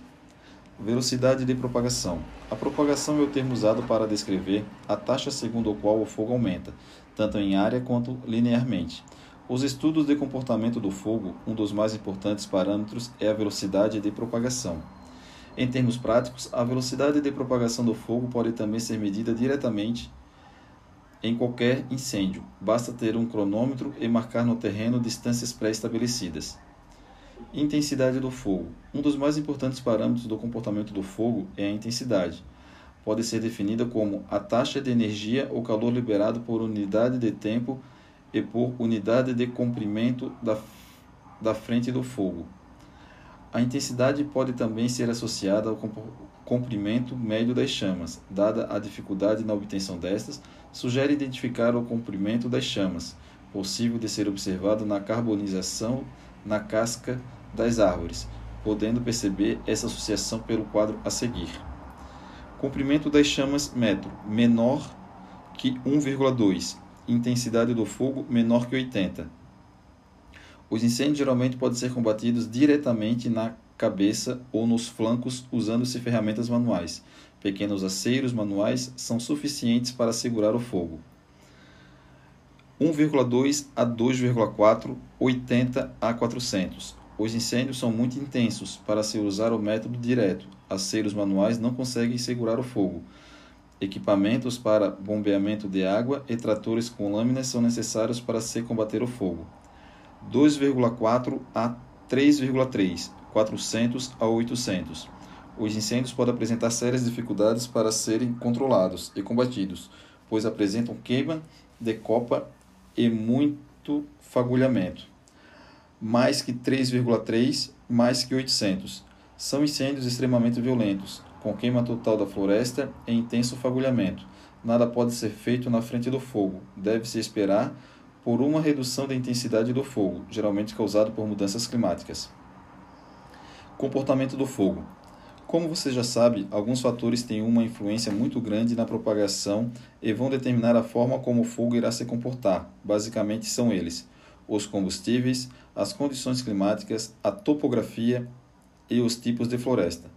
S1: Velocidade de propagação. A propagação é o termo usado para descrever a taxa segundo a qual o fogo aumenta, tanto em área quanto linearmente. Os estudos de comportamento do fogo, um dos mais importantes parâmetros é a velocidade de propagação. Em termos práticos, a velocidade de propagação do fogo pode também ser medida diretamente em qualquer incêndio. Basta ter um cronômetro e marcar no terreno distâncias pré-estabelecidas. Intensidade do fogo. Um dos mais importantes parâmetros do comportamento do fogo é a intensidade. Pode ser definida como a taxa de energia ou calor liberado por unidade de tempo e por unidade de comprimento da, da frente do fogo. A intensidade pode também ser associada ao comprimento médio das chamas. Dada a dificuldade na obtenção destas, sugere identificar o comprimento das chamas, possível de ser observado na carbonização na casca das árvores, podendo perceber essa associação pelo quadro a seguir. Comprimento das chamas metro, menor que 1,2. Intensidade do fogo menor que 80 os incêndios geralmente podem ser combatidos diretamente na cabeça ou nos flancos usando-se ferramentas manuais. Pequenos aceiros manuais são suficientes para segurar o fogo. 1,2 a 2,4, 80 a 400. Os incêndios são muito intensos para se usar o método direto. Aceiros manuais não conseguem segurar o fogo. Equipamentos para bombeamento de água e tratores com lâminas são necessários para se combater o fogo. 2,4 a 3,3, 400 a 800. Os incêndios podem apresentar sérias dificuldades para serem controlados e combatidos, pois apresentam queima de copa e muito fagulhamento. Mais que 3,3, mais que 800. São incêndios extremamente violentos, com queima total da floresta e intenso fagulhamento. Nada pode ser feito na frente do fogo. Deve-se esperar por uma redução da intensidade do fogo, geralmente causado por mudanças climáticas. Comportamento do fogo. Como você já sabe, alguns fatores têm uma influência muito grande na propagação e vão determinar a forma como o fogo irá se comportar. Basicamente são eles: os combustíveis, as condições climáticas, a topografia e os tipos de floresta.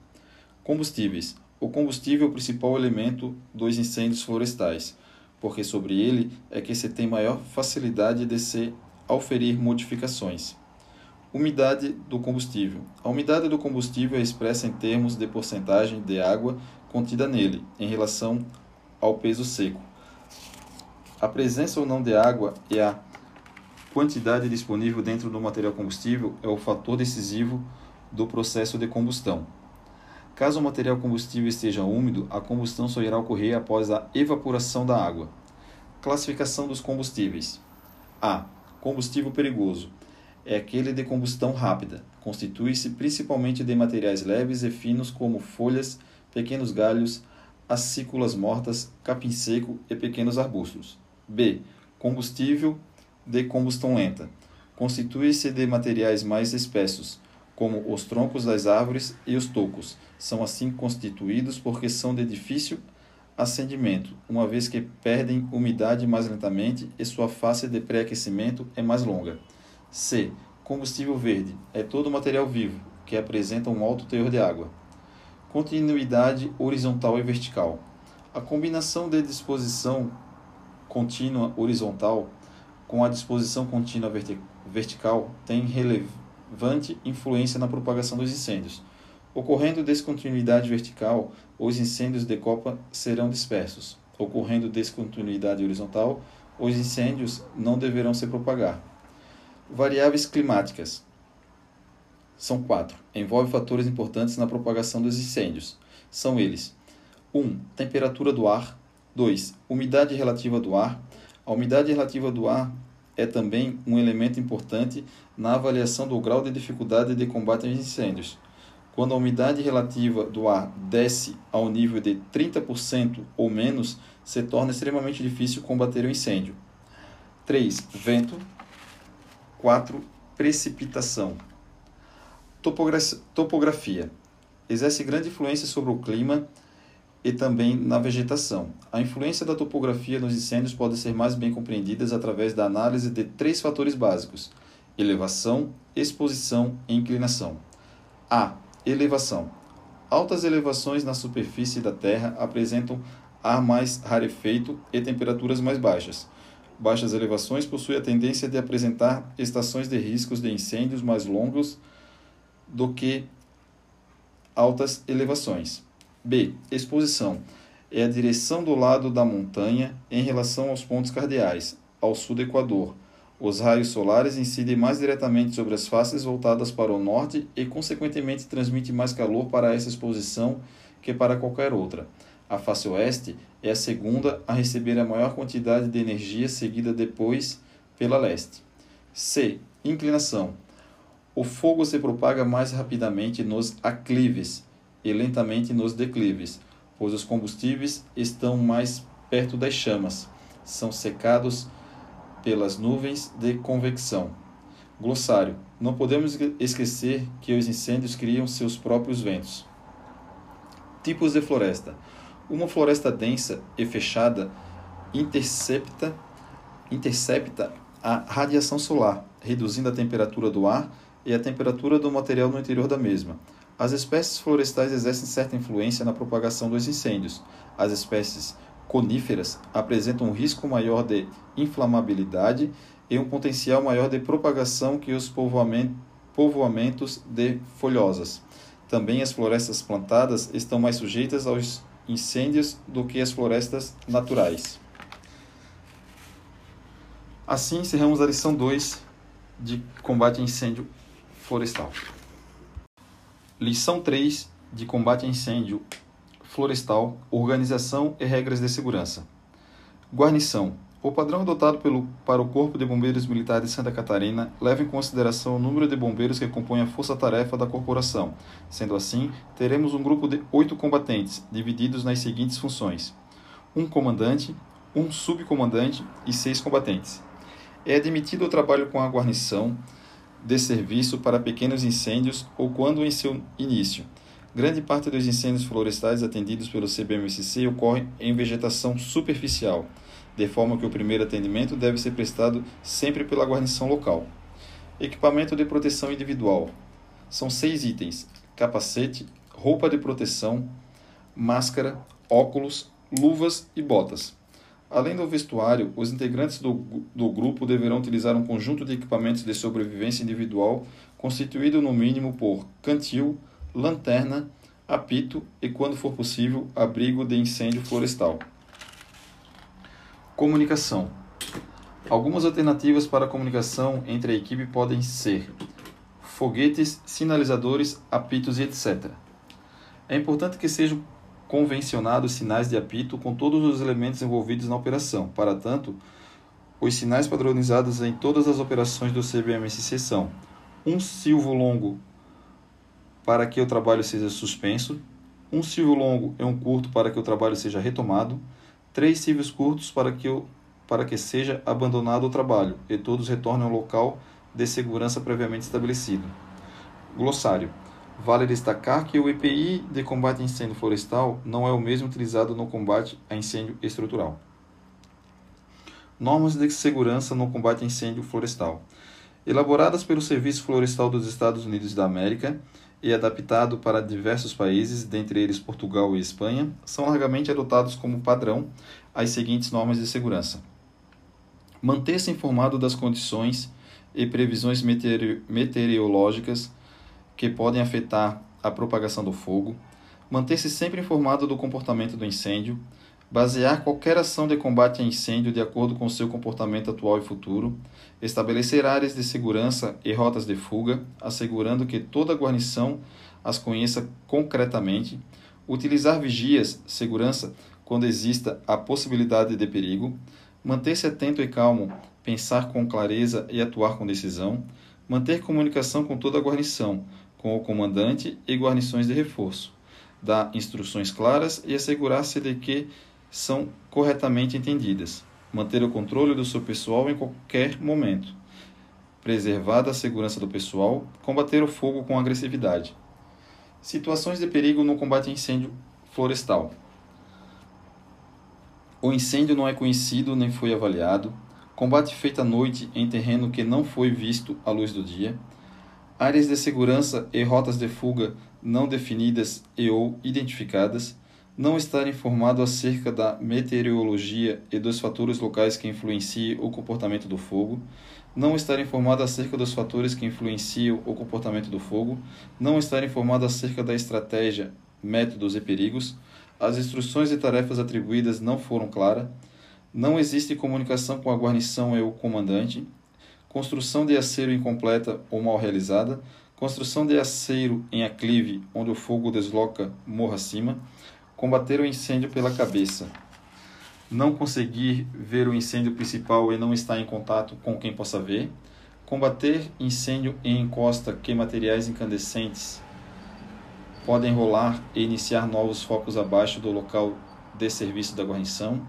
S1: Combustíveis. O combustível é o principal elemento dos incêndios florestais porque sobre ele é que se tem maior facilidade de se auferir modificações. Umidade do combustível. A umidade do combustível é expressa em termos de porcentagem de água contida nele, em relação ao peso seco. A presença ou não de água e a quantidade disponível dentro do material combustível é o fator decisivo do processo de combustão. Caso o material combustível esteja úmido, a combustão só irá ocorrer após a evaporação da água. Classificação dos combustíveis: A. Combustível perigoso é aquele de combustão rápida. Constitui-se principalmente de materiais leves e finos como folhas, pequenos galhos, acículas mortas, capim seco e pequenos arbustos. B. Combustível de combustão lenta. Constitui-se de materiais mais espessos, como os troncos das árvores e os tocos. São assim constituídos porque são de difícil acendimento, uma vez que perdem umidade mais lentamente e sua fase de pré-aquecimento é mais longa. C. Combustível verde é todo material vivo que apresenta um alto teor de água. Continuidade horizontal e vertical. A combinação de disposição contínua horizontal com a disposição contínua vertical tem relevância relevante influência na propagação dos incêndios. Ocorrendo descontinuidade vertical, os incêndios de copa serão dispersos. Ocorrendo descontinuidade horizontal, os incêndios não deverão se propagar. Variáveis climáticas são quatro. Envolve fatores importantes na propagação dos incêndios. São eles: 1. Um, temperatura do ar. 2. Umidade relativa do ar. A umidade relativa do ar é também um elemento importante na avaliação do grau de dificuldade de combate aos incêndios. Quando a umidade relativa do ar desce ao nível de 30% ou menos, se torna extremamente difícil combater o incêndio. 3. Vento. 4. Precipitação. Topografia. Exerce grande influência sobre o clima e também na vegetação. A influência da topografia nos incêndios pode ser mais bem compreendida através da análise de três fatores básicos: elevação, exposição e inclinação. A. Elevação. Altas elevações na superfície da Terra apresentam ar mais rarefeito e temperaturas mais baixas. Baixas elevações possuem a tendência de apresentar estações de riscos de incêndios mais longos do que altas elevações. B. Exposição. É a direção do lado da montanha em relação aos pontos cardeais, ao sul do Equador. Os raios solares incidem mais diretamente sobre as faces voltadas para o norte e, consequentemente, transmitem mais calor para essa exposição que para qualquer outra. A face oeste é a segunda a receber a maior quantidade de energia, seguida depois pela leste. C. Inclinação. O fogo se propaga mais rapidamente nos aclives, e lentamente nos declives, pois os combustíveis estão mais perto das chamas, são secados pelas nuvens de convecção. Glossário: Não podemos esquecer que os incêndios criam seus próprios ventos. Tipos de floresta: Uma floresta densa e fechada intercepta, intercepta a radiação solar, reduzindo a temperatura do ar e a temperatura do material no interior da mesma. As espécies florestais exercem certa influência na propagação dos incêndios. As espécies coníferas apresentam um risco maior de inflamabilidade e um potencial maior de propagação que os povoamentos de folhosas. Também as florestas plantadas estão mais sujeitas aos incêndios do que as florestas naturais. Assim, encerramos a lição 2 de combate a incêndio florestal. Lição 3 de combate a incêndio florestal, organização e regras de segurança. Guarnição. O padrão adotado pelo, para o Corpo de Bombeiros Militar de Santa Catarina leva em consideração o número de bombeiros que compõem a força-tarefa da corporação. Sendo assim, teremos um grupo de oito combatentes, divididos nas seguintes funções: um comandante, um subcomandante e seis combatentes. É admitido o trabalho com a guarnição de serviço para pequenos incêndios ou quando em seu início. Grande parte dos incêndios florestais atendidos pelo CBMSC ocorre em vegetação superficial, de forma que o primeiro atendimento deve ser prestado sempre pela guarnição local. Equipamento de proteção individual. São seis itens: capacete, roupa de proteção, máscara, óculos, luvas e botas. Além do vestuário, os integrantes do, do grupo deverão utilizar um conjunto de equipamentos de sobrevivência individual constituído no mínimo por cantil, lanterna, apito e, quando for possível, abrigo de incêndio florestal. Comunicação. Algumas alternativas para a comunicação entre a equipe podem ser foguetes, sinalizadores, apitos e etc. É importante que sejam convencionados sinais de apito com todos os elementos envolvidos na operação. Para tanto, os sinais padronizados em todas as operações do CBMSC são um silvo longo para que o trabalho seja suspenso, um silvo longo e um curto para que o trabalho seja retomado, três silvos curtos para que, para que seja abandonado o trabalho e todos retornem ao local de segurança previamente estabelecido. Glossário Vale destacar que o EPI de combate a incêndio florestal não é o mesmo utilizado no combate a incêndio estrutural. Normas de segurança no combate a incêndio florestal. Elaboradas pelo Serviço Florestal dos Estados Unidos da América e adaptado para diversos países, dentre eles Portugal e Espanha, são largamente adotados como padrão as seguintes normas de segurança: manter-se informado das condições e previsões meteorológicas que podem afetar a propagação do fogo, manter-se sempre informado do comportamento do incêndio, basear qualquer ação de combate a incêndio de acordo com seu comportamento atual e futuro, estabelecer áreas de segurança e rotas de fuga, assegurando que toda a guarnição as conheça concretamente, utilizar vigias, segurança, quando exista a possibilidade de perigo, manter-se atento e calmo
S2: pensar com clareza e atuar com decisão, manter comunicação com toda a guarnição, com o comandante e guarnições de reforço, dar instruções claras e assegurar-se de que são corretamente entendidas, manter o controle do seu pessoal em qualquer momento, preservar a segurança do pessoal, combater o fogo com agressividade. Situações de perigo no combate a incêndio florestal. O incêndio não é conhecido nem foi avaliado. Combate feito à noite em terreno que não foi visto à luz do dia. Áreas de segurança e rotas de fuga não definidas e ou identificadas. Não estar informado acerca da meteorologia e dos fatores locais que influenciam o comportamento do fogo. Não estar informado acerca dos fatores que influenciam o comportamento do fogo. Não estar informado acerca da estratégia, métodos e perigos as instruções e tarefas atribuídas não foram claras, não existe comunicação com a guarnição e o comandante, construção de aceiro incompleta ou mal realizada, construção de aceiro em aclive onde o fogo desloca morro acima, combater o incêndio pela cabeça, não conseguir ver o incêndio principal e não estar em contato com quem possa ver, combater incêndio em encosta que materiais incandescentes podem rolar e iniciar novos focos abaixo do local de serviço da guarnição,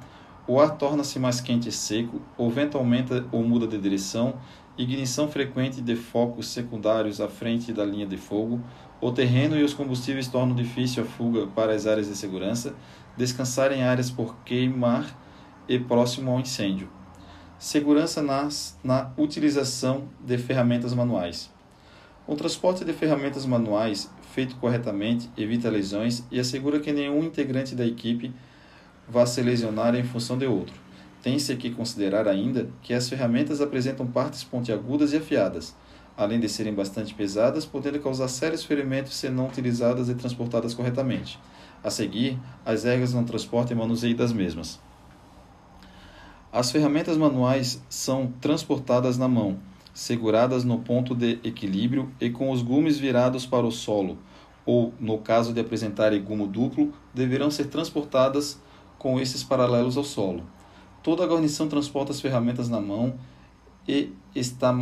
S2: o ar torna-se mais quente e seco, o vento aumenta ou muda de direção, ignição frequente de focos secundários à frente da linha de fogo, o terreno e os combustíveis tornam difícil a fuga para as áreas de segurança, descansar em áreas por queimar e próximo ao incêndio. Segurança nas, na utilização de ferramentas manuais. O transporte de ferramentas manuais feito corretamente, evita lesões e assegura que nenhum integrante da equipe vá se lesionar em função de outro. Tem-se que considerar ainda que as ferramentas apresentam partes pontiagudas e afiadas, além de serem bastante pesadas, podendo causar sérios ferimentos se não utilizadas e transportadas corretamente. A seguir, as regras no transporte e manuseio das mesmas. As ferramentas manuais são transportadas na mão, seguradas no ponto de equilíbrio e com os gumes virados para o solo, ou, no caso de apresentarem gumo duplo, deverão ser transportadas com esses paralelos ao solo. Toda a guarnição transporta as ferramentas na mão e está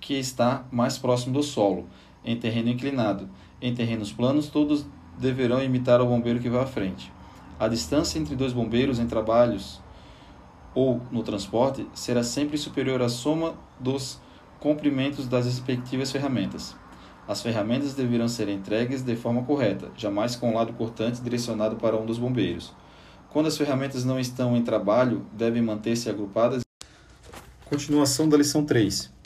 S2: que está mais próximo do solo, em terreno inclinado. Em terrenos planos, todos deverão imitar o bombeiro que vai à frente. A distância entre dois bombeiros em trabalhos ou no transporte será sempre superior à soma dos comprimentos das respectivas ferramentas. As ferramentas deverão ser entregues de forma correta, jamais com o lado cortante direcionado para um dos bombeiros. Quando as ferramentas não estão em trabalho, devem manter-se agrupadas. Continuação da lição 3.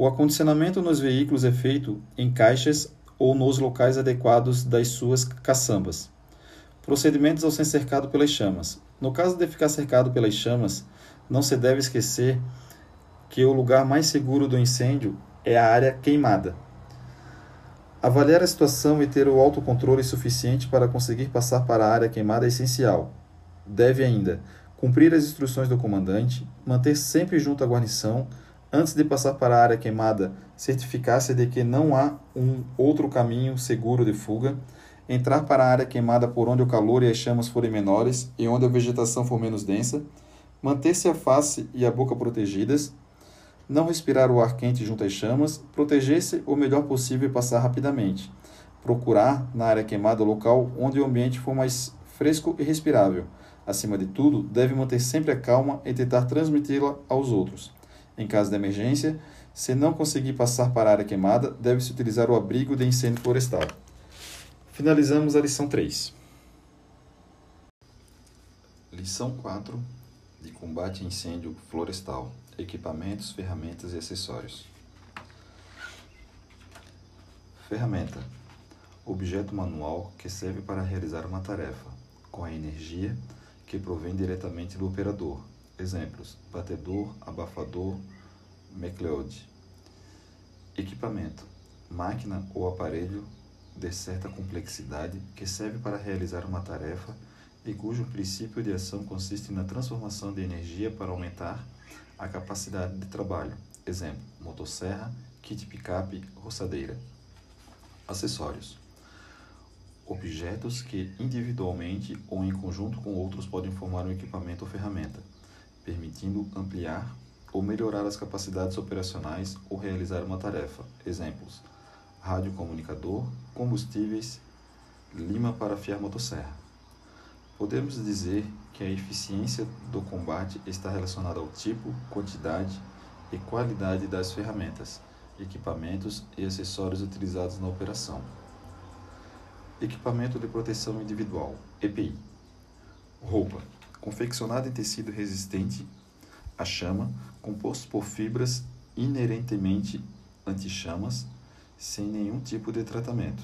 S2: O acondicionamento nos veículos é feito em caixas ou nos locais adequados das suas caçambas. Procedimentos ao ser cercado pelas chamas. No caso de ficar cercado pelas chamas, não se deve esquecer que o lugar mais seguro do incêndio é a área queimada. Avaliar a situação e ter o autocontrole suficiente para conseguir passar para a área queimada é essencial. Deve ainda cumprir as instruções do comandante, manter sempre junto à guarnição, antes de passar para a área queimada, certificar-se de que não há um outro caminho seguro de fuga, entrar para a área queimada por onde o calor e as chamas forem menores e onde a vegetação for menos densa, manter-se a face e a boca protegidas, não respirar o ar quente junto às chamas, proteger-se o melhor possível e passar rapidamente. Procurar, na área queimada, o local onde o ambiente for mais fresco e respirável. Acima de tudo, deve manter sempre a calma e tentar transmiti-la aos outros. Em caso de emergência, se não conseguir passar para a área queimada, deve-se utilizar o abrigo de incêndio florestal. Finalizamos a lição 3. Lição 4 de combate a incêndio florestal equipamentos, ferramentas e acessórios. Ferramenta: objeto manual que serve para realizar uma tarefa, com a energia que provém diretamente do operador. Exemplos: batedor, abafador, MacLeod. Equipamento: máquina ou aparelho de certa complexidade que serve para realizar uma tarefa e cujo princípio de ação consiste na transformação de energia para aumentar a capacidade de trabalho. Exemplo: motosserra, kit picape, roçadeira. Acessórios: objetos que individualmente ou em conjunto com outros podem formar um equipamento ou ferramenta.
S1: Permitindo ampliar ou melhorar as capacidades operacionais ou realizar uma tarefa. Exemplos: radiocomunicador, combustíveis, lima para afiar motosserra. Podemos dizer que a eficiência do combate está relacionada ao tipo, quantidade e qualidade das ferramentas, equipamentos e acessórios utilizados na operação. Equipamento de proteção individual, EPI. Roupa, confeccionada em tecido resistente à chama, composto por fibras inerentemente anti-chamas, sem nenhum tipo de tratamento.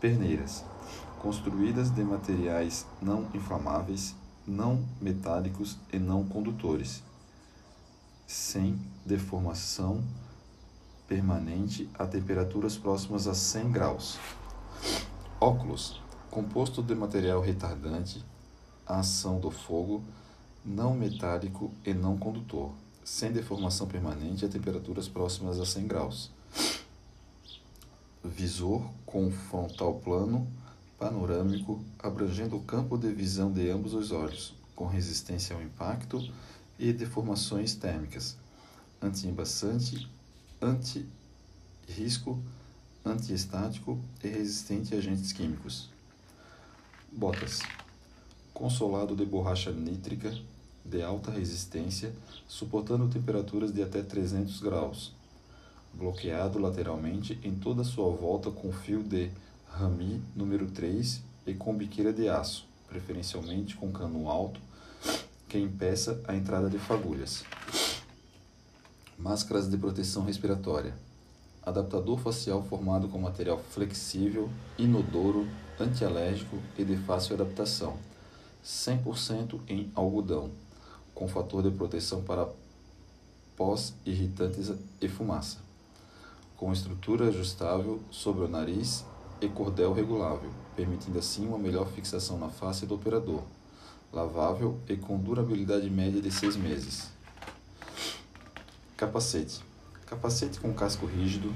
S1: Perneiras, construídas de materiais não inflamáveis, não metálicos e não condutores, sem deformação permanente a temperaturas próximas a 100 graus. Óculos, composto de material retardante, a ação do fogo, não metálico e não condutor, sem deformação permanente a temperaturas próximas a 100 graus. Visor com frontal plano panorâmico, abrangendo o campo de visão de ambos os olhos, com resistência ao impacto e deformações térmicas, anti-embaçante, anti-risco, antiestático e resistente a agentes químicos. Botas. Consolado de borracha nítrica de alta resistência, suportando temperaturas de até 300 graus. Bloqueado lateralmente em toda sua volta com fio de rami número 3 e com biqueira de aço, preferencialmente com cano alto, que impeça a entrada de fagulhas. Máscaras de proteção respiratória. Adaptador facial formado com material flexível, inodoro, antialérgico e de fácil adaptação. 100% em algodão, com fator de proteção para pós irritantes e fumaça. Com estrutura ajustável sobre o nariz e cordel regulável, permitindo assim uma melhor fixação na face do operador. Lavável e com durabilidade média de 6 meses. Capacete. Capacete com casco rígido,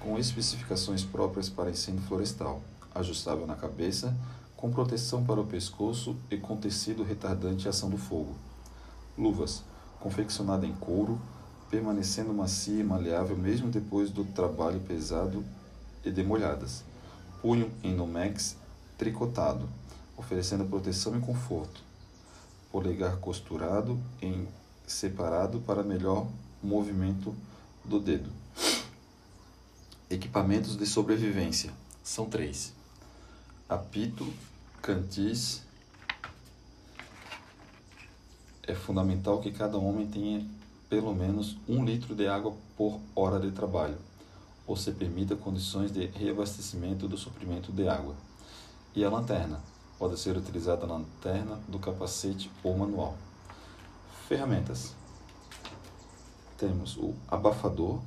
S1: com especificações próprias para incêndio florestal, ajustável na cabeça, com proteção para o pescoço e com tecido retardante à ação do fogo. Luvas. Confeccionada em couro, permanecendo macia e maleável mesmo depois do trabalho pesado e demolhadas punho em Nomex tricotado, oferecendo proteção e conforto. Polegar costurado em separado para melhor movimento do dedo. Equipamentos de sobrevivência são três: apito, cantis. É fundamental que cada homem tenha pelo menos um litro de água por hora de trabalho ou se permita condições de reabastecimento do suprimento de água. E a lanterna pode ser utilizada a lanterna do capacete ou manual. Ferramentas. Temos o abafador,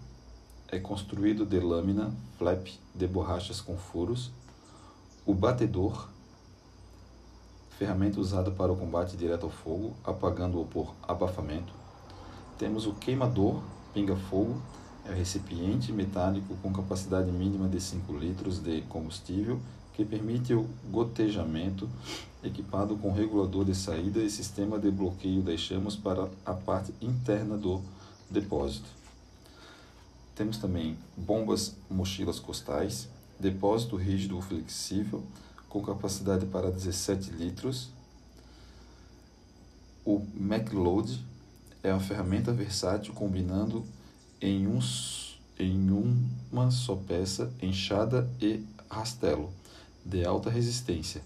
S1: é construído de lâmina flap de borrachas com furos. O batedor, ferramenta usada para o combate direto ao fogo, apagando-o por abafamento. Temos o queimador, pinga-fogo, é o recipiente metálico com capacidade mínima de 5 litros de combustível que permite o gotejamento, equipado com regulador de saída e sistema de bloqueio das chamas para a parte interna do depósito. Temos também bombas mochilas costais, depósito rígido flexível com capacidade para 17 litros. O MacLoad é uma ferramenta versátil combinando em, um, em uma só peça, enxada e rastelo, de alta resistência,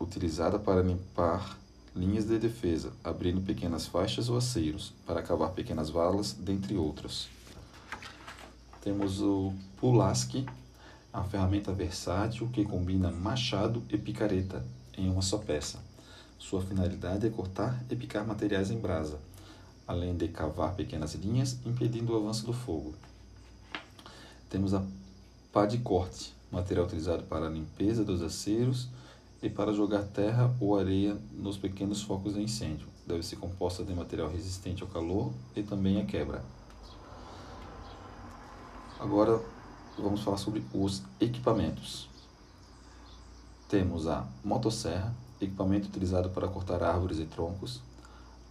S1: utilizada para limpar linhas de defesa, abrindo pequenas faixas ou aceiros, para cavar pequenas valas, dentre outras. Temos o Pulaski, a ferramenta versátil que combina machado e picareta em uma só peça. Sua finalidade é cortar e picar materiais em brasa além de cavar pequenas linhas, impedindo o avanço do fogo. Temos a pá de corte, material utilizado para a limpeza dos aceros e para jogar terra ou areia nos pequenos focos de incêndio. Deve ser composta de material resistente ao calor e também à quebra. Agora vamos falar sobre os equipamentos. Temos a motosserra, equipamento utilizado para cortar árvores e troncos,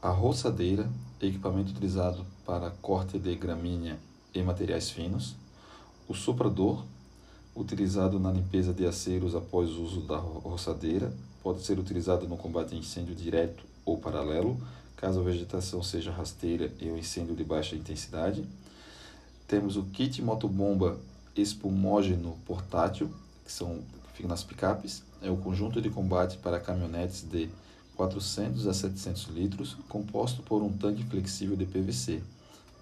S2: a roçadeira, equipamento utilizado para corte de gramínea e materiais finos, o soprador, utilizado na limpeza de aceros após o uso da roçadeira, pode ser utilizado no combate a incêndio direto ou paralelo, caso a vegetação seja rasteira e o incêndio de baixa intensidade. Temos o kit motobomba espumógeno portátil, que são que fica nas picapes, é o conjunto de combate para caminhonetes de 400 a 700 litros, composto por um tanque flexível de PVC,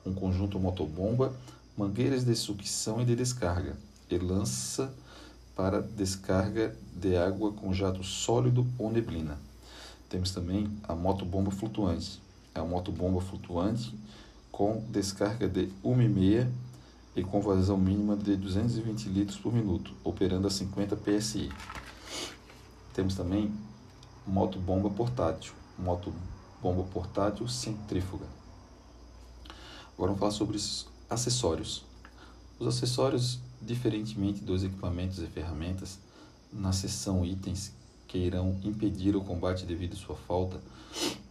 S2: um conjunto motobomba, mangueiras de sucção e de descarga, e lança para descarga de água com jato sólido ou neblina. Temos também a motobomba flutuante. É uma motobomba flutuante com descarga de 1,5 e com vazão mínima de 220 litros por minuto, operando a 50 psi. Temos também motobomba portátil, motobomba portátil centrífuga. Agora vamos falar sobre os acessórios. Os acessórios, diferentemente dos equipamentos e ferramentas, na seção itens que irão impedir o combate devido à sua falta,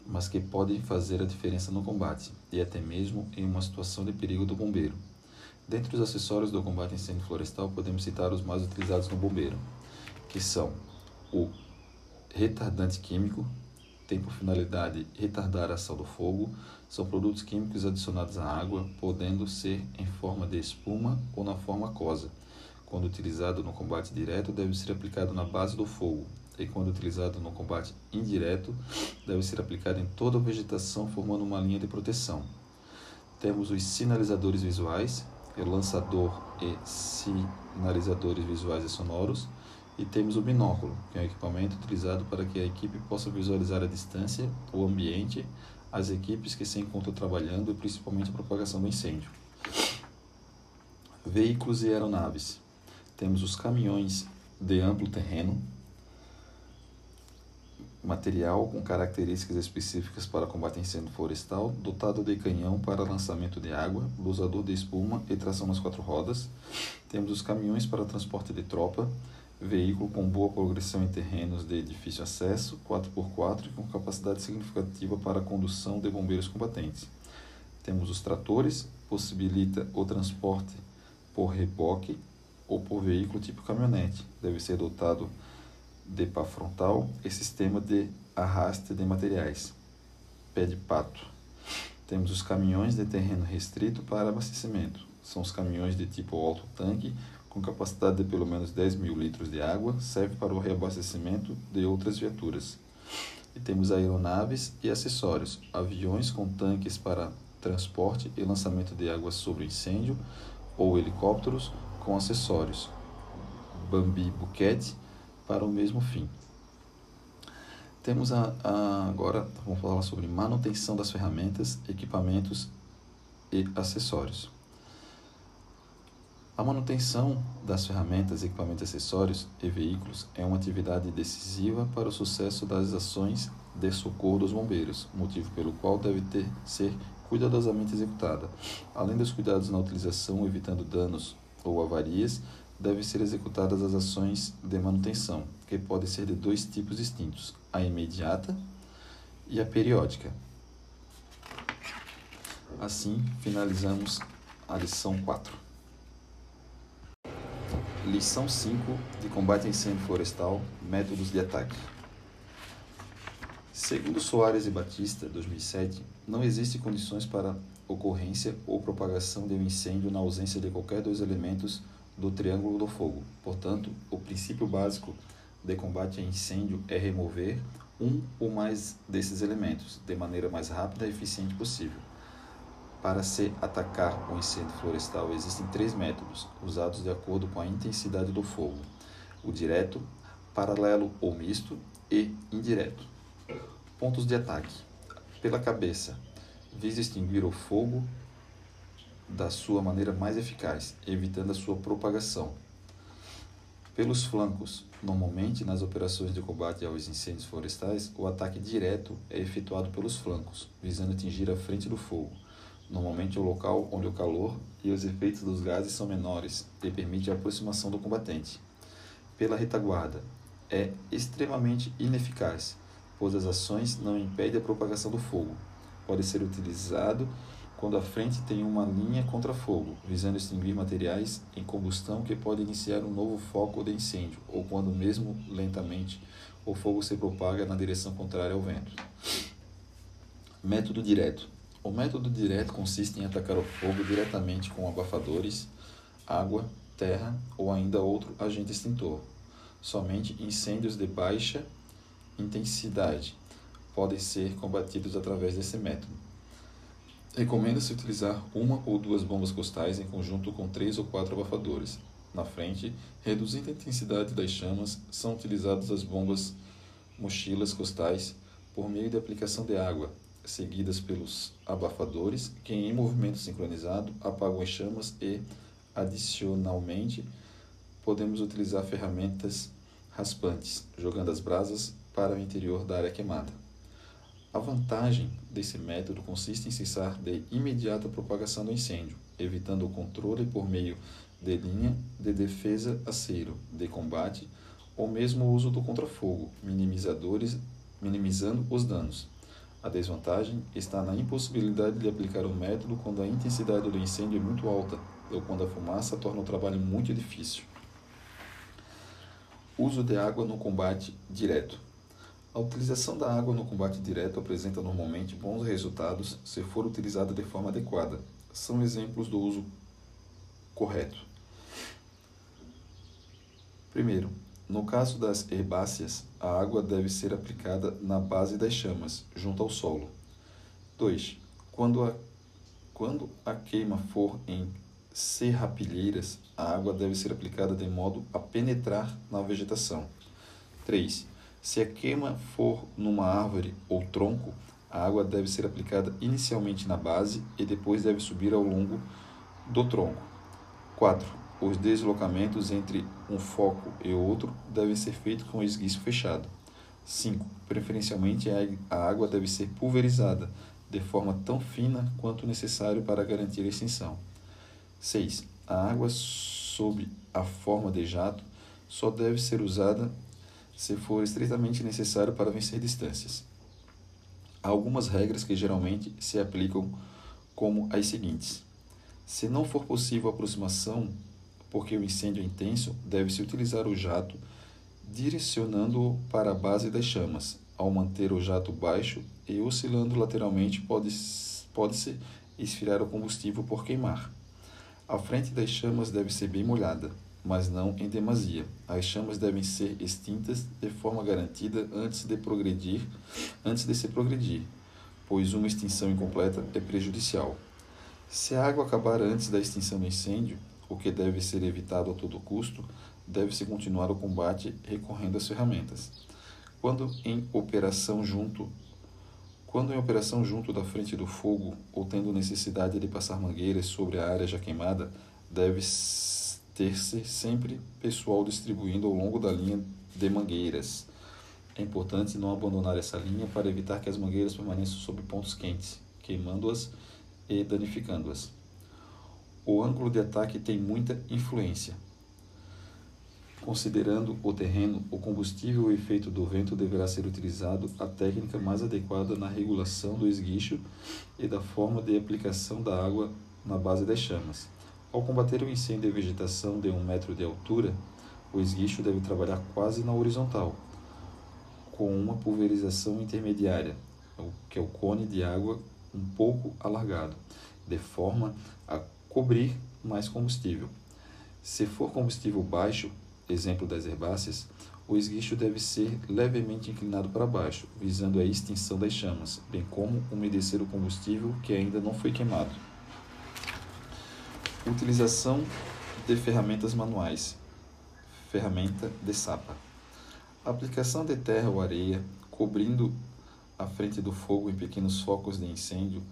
S2: mas que podem fazer a diferença no combate e até mesmo em uma situação de perigo do bombeiro. Dentre os acessórios do combate a incêndio florestal, podemos citar os mais utilizados no bombeiro, que são o retardante químico, tem por finalidade retardar a ação do fogo, são produtos químicos adicionados à água, podendo ser em forma de espuma ou na forma aquosa. Quando utilizado no combate direto, deve ser aplicado na base do fogo, e quando utilizado no combate indireto, deve ser aplicado em toda a vegetação, formando uma linha de proteção. Temos os sinalizadores visuais, lançador e sinalizadores visuais e sonoros, e temos o binóculo, que é um equipamento utilizado para que a equipe possa visualizar a distância, o ambiente, as equipes que se encontram trabalhando e principalmente a propagação do incêndio. Veículos e aeronaves. Temos os caminhões de amplo terreno, material com características específicas para combate a incêndio florestal, dotado de canhão para lançamento de água, lusador de espuma e tração nas quatro rodas. Temos os caminhões para transporte de tropa, veículo com boa progressão em terrenos de difícil acesso, 4x4 e com capacidade significativa para a condução de bombeiros combatentes. Temos os tratores, possibilita o transporte por reboque ou por veículo tipo caminhonete. Deve ser dotado de pá frontal e sistema de arraste de materiais. Pé de pato. Temos os caminhões de terreno restrito para abastecimento. São os caminhões de tipo alto tanque com capacidade de pelo menos 10 mil litros de água, serve para o reabastecimento de outras viaturas. E temos aeronaves e acessórios, aviões com tanques para transporte e lançamento de água sobre incêndio, ou helicópteros com acessórios, Bambi Buquete, para o mesmo fim. Temos a, a, agora, vamos falar sobre manutenção das ferramentas, equipamentos e acessórios. A manutenção das ferramentas, equipamentos, acessórios e veículos é uma atividade decisiva para o sucesso das ações de socorro dos bombeiros, motivo pelo qual deve ter ser cuidadosamente executada. Além dos cuidados na utilização, evitando danos ou avarias, devem ser executadas as ações de manutenção, que podem ser de dois tipos distintos: a imediata e a periódica. Assim, finalizamos a lição 4. Lição 5 de combate a incêndio florestal, métodos de ataque. Segundo Soares e Batista, 2007, não existem condições para ocorrência ou propagação de um incêndio na ausência de qualquer dos elementos do triângulo do fogo. Portanto, o princípio básico de combate a incêndio é remover um ou mais desses elementos de maneira mais rápida e eficiente possível. Para se atacar um incêndio florestal, existem três métodos, usados de acordo com a intensidade do fogo: o direto, paralelo ou misto e indireto. Pontos de ataque: pela cabeça, visa extinguir o fogo da sua maneira mais eficaz, evitando a sua propagação. Pelos flancos, normalmente nas operações de combate aos incêndios florestais, o ataque direto é efetuado pelos flancos, visando atingir a frente do fogo Normalmente o local onde o calor e os efeitos dos gases são menores e permite a aproximação do combatente. Pela retaguarda, é extremamente ineficaz, pois as ações não impedem a propagação do fogo. pode ser utilizado quando a frente tem uma linha contra fogo, visando extinguir materiais em combustão que pode iniciar um novo foco de incêndio, ou quando, mesmo lentamente, o fogo se propaga na direção contrária ao vento. Método direto. O método direto consiste em atacar o fogo diretamente com abafadores, água, terra ou ainda outro agente extintor. Somente incêndios de baixa intensidade podem ser combatidos através desse método. Recomenda-se utilizar uma ou duas bombas costais em conjunto com três ou quatro abafadores. Na frente, reduzindo a intensidade das chamas, são utilizadas as bombas mochilas costais por meio de aplicação de água, seguidas pelos abafadores, que em movimento sincronizado apagam as chamas e, adicionalmente, podemos utilizar ferramentas raspantes, jogando as brasas para o interior da área queimada. A vantagem desse método consiste em cessar de imediata propagação do incêndio, evitando o controle por meio de linha de defesa aceiro, de combate ou mesmo o uso do contrafogo, minimizadores, minimizando os danos. A desvantagem está na impossibilidade de aplicar o método quando a intensidade do incêndio é muito alta ou quando a fumaça torna o trabalho muito difícil. Uso de água no combate direto. A utilização da água no combate direto apresenta normalmente bons resultados se for utilizada de forma adequada. São exemplos do uso correto. Primeiro, no caso das herbáceas, a água deve ser aplicada na base das chamas, junto ao solo. 2. Quando a, quando a queima for em serrapilheiras, a água deve ser aplicada de modo a penetrar na vegetação. 3. Se a queima for numa árvore ou tronco, a água deve ser aplicada inicialmente na base e depois deve subir ao longo do tronco. 4. Os deslocamentos entre um foco e outro devem ser feitos com esguicho fechado. 5. Preferencialmente a água deve ser pulverizada de forma tão fina quanto necessário para garantir a extinção. 6. A água sob a forma de jato só deve ser usada se for estritamente necessário para vencer distâncias. Há algumas regras que geralmente se aplicam como as seguintes: se não for possível a aproximação porque o incêndio é intenso, deve-se utilizar o jato direcionando-o para a base das chamas. Ao manter o jato baixo e oscilando lateralmente, pode-se pode esfriar o combustível por queimar. A frente das chamas deve ser bem molhada mas não em demasia. As chamas devem ser extintas de forma garantida antes de progredir, antes de se progredir, pois uma extinção incompleta é prejudicial. Se a água acabar antes da extinção do incêndio, o que deve ser evitado a todo custo, deve-se continuar o combate recorrendo às ferramentas. Quando em operação junto quando em operação junto da frente do fogo ou tendo necessidade de passar mangueiras sobre a área já queimada, deve ter-se sempre pessoal distribuindo ao longo da linha de mangueiras. É importante não abandonar essa linha para evitar que as mangueiras permaneçam sob pontos quentes, queimando-as e danificando-as. O ângulo de ataque tem muita influência. Considerando o terreno, o combustível e o efeito do vento deverá ser utilizado a técnica mais adequada na regulação do esguicho e da forma de aplicação da água na base das chamas. Ao combater o incêndio de vegetação de um metro de altura, o esguicho deve trabalhar quase na horizontal, com uma pulverização intermediária, que é o cone de água um pouco alargado, de forma a cobrir mais combustível. Se for combustível baixo, exemplo das herbáceas, o esguicho deve ser levemente inclinado para baixo, visando a extinção das chamas, bem como umedecer o combustível que ainda não foi queimado. Utilização de ferramentas manuais. Ferramenta de sapa. Aplicação de terra ou areia, cobrindo a frente do fogo em pequenos focos de incêndio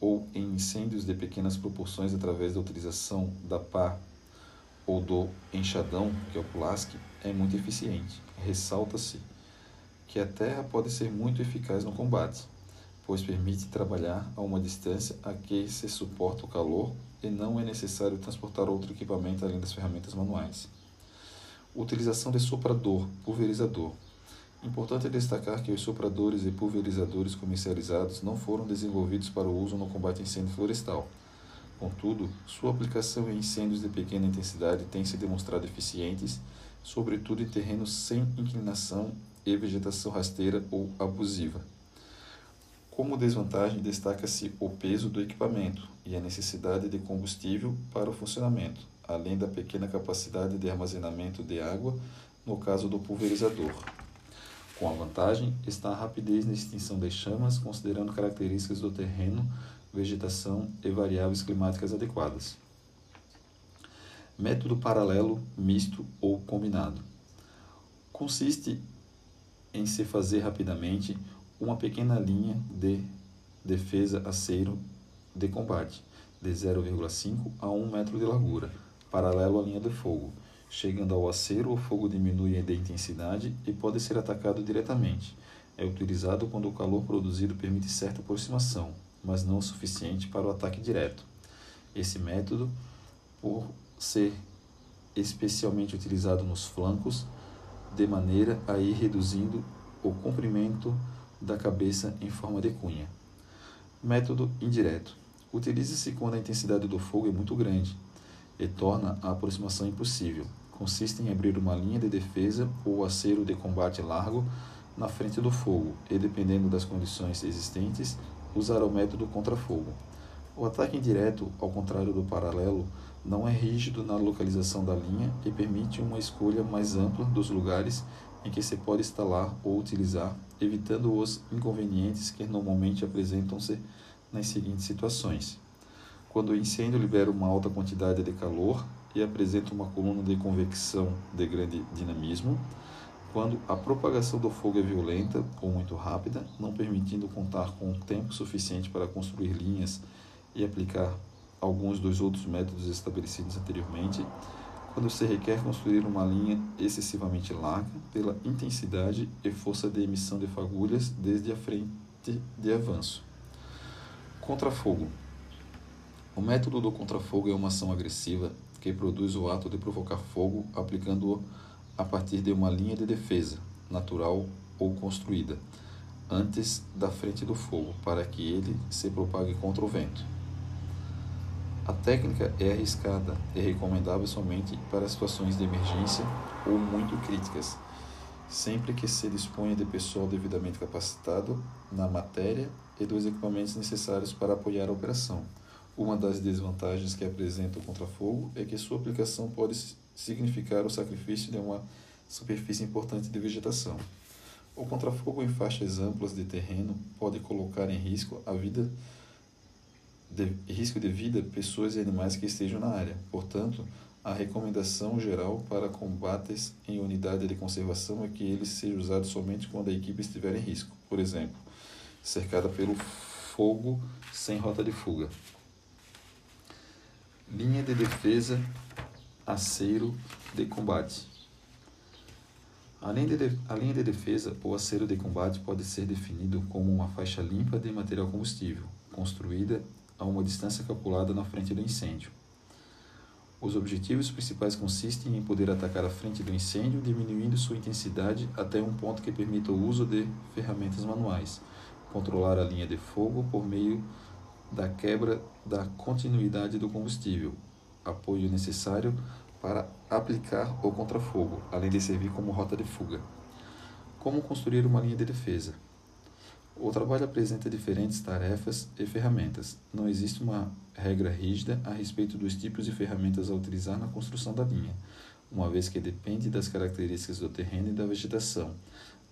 S2: ou em incêndios de pequenas proporções através da utilização da pá ou do enxadão, que é o plasque, é muito eficiente. Ressalta-se que a terra pode ser muito eficaz no combate, pois permite trabalhar a uma distância a que se suporta o calor e não é necessário transportar outro equipamento além das ferramentas manuais. Utilização de soprador, pulverizador. Importante destacar que os sopradores e pulverizadores comercializados não foram desenvolvidos para o uso no combate a incêndio florestal. Contudo, sua aplicação em incêndios de pequena intensidade tem se demonstrado eficientes, sobretudo em terrenos sem inclinação e vegetação rasteira ou abusiva. Como desvantagem, destaca-se o peso do equipamento e a necessidade de combustível para o funcionamento, além da pequena capacidade de armazenamento de água no caso do pulverizador. Com a vantagem está a rapidez na extinção das chamas, considerando características do terreno, vegetação e variáveis climáticas adequadas. Método paralelo, misto ou combinado. Consiste em se fazer rapidamente uma pequena linha de defesa aceiro de combate, de 0,5 a 1 metro de largura, paralelo à linha de fogo Chegando ao acero, o fogo diminui de intensidade e pode ser atacado diretamente. É utilizado quando o calor produzido permite certa aproximação, mas não o suficiente para o ataque direto. Esse método, por ser especialmente utilizado nos flancos, de maneira a ir reduzindo o comprimento da cabeça em forma de cunha. Método indireto. Utiliza-se quando a intensidade do fogo é muito grande, e torna a aproximação impossível. Consiste em abrir uma linha de defesa ou acero de combate largo na frente do fogo e, dependendo das condições existentes, usar o método contra-fogo. O ataque indireto, ao contrário do paralelo, não é rígido na localização da linha e permite uma escolha mais ampla dos lugares em que se pode instalar ou utilizar, evitando os inconvenientes que normalmente apresentam-se nas seguintes situações. Quando o incêndio libera uma alta quantidade de calor e apresenta uma coluna de convecção de grande dinamismo, quando a propagação do fogo é violenta ou muito rápida, não permitindo contar com tempo suficiente para construir linhas e aplicar alguns dos outros métodos estabelecidos anteriormente, quando se requer construir uma linha excessivamente larga pela intensidade e força de emissão de fagulhas desde a frente de avanço. Contra-fogo o método do contrafogo é uma ação agressiva que produz o ato de provocar fogo aplicando-o a partir de uma linha de defesa, natural ou construída, antes da frente do fogo, para que ele se propague contra o vento. A técnica é arriscada e recomendável somente para situações de emergência ou muito críticas, sempre que se disponha de pessoal devidamente capacitado na matéria e dos equipamentos necessários para apoiar a operação. Uma das desvantagens que apresenta o contrafogo é que sua aplicação pode significar o sacrifício de uma superfície importante de vegetação. O contrafogo em faixas amplas de terreno pode colocar em risco a vida de, risco de vida pessoas e animais que estejam na área. Portanto, a recomendação geral para combates em unidade de conservação é que ele seja usado somente quando a equipe estiver em risco. Por exemplo, cercada pelo fogo sem rota de fuga. Linha de defesa, aceiro de combate. Além de, a linha de defesa ou aceiro de combate pode ser definido como uma faixa limpa de material combustível, construída a uma distância calculada na frente do incêndio. Os objetivos principais consistem em poder atacar a frente do incêndio, diminuindo sua intensidade até um ponto que permita o uso de ferramentas manuais, controlar a linha de fogo por meio da quebra da continuidade do combustível, apoio necessário para aplicar o contrafogo, além de servir como rota de fuga. Como construir uma linha de defesa? O trabalho apresenta diferentes tarefas e ferramentas. Não existe uma regra rígida a respeito dos tipos de ferramentas a utilizar na construção da linha, uma vez que depende das características do terreno e da vegetação,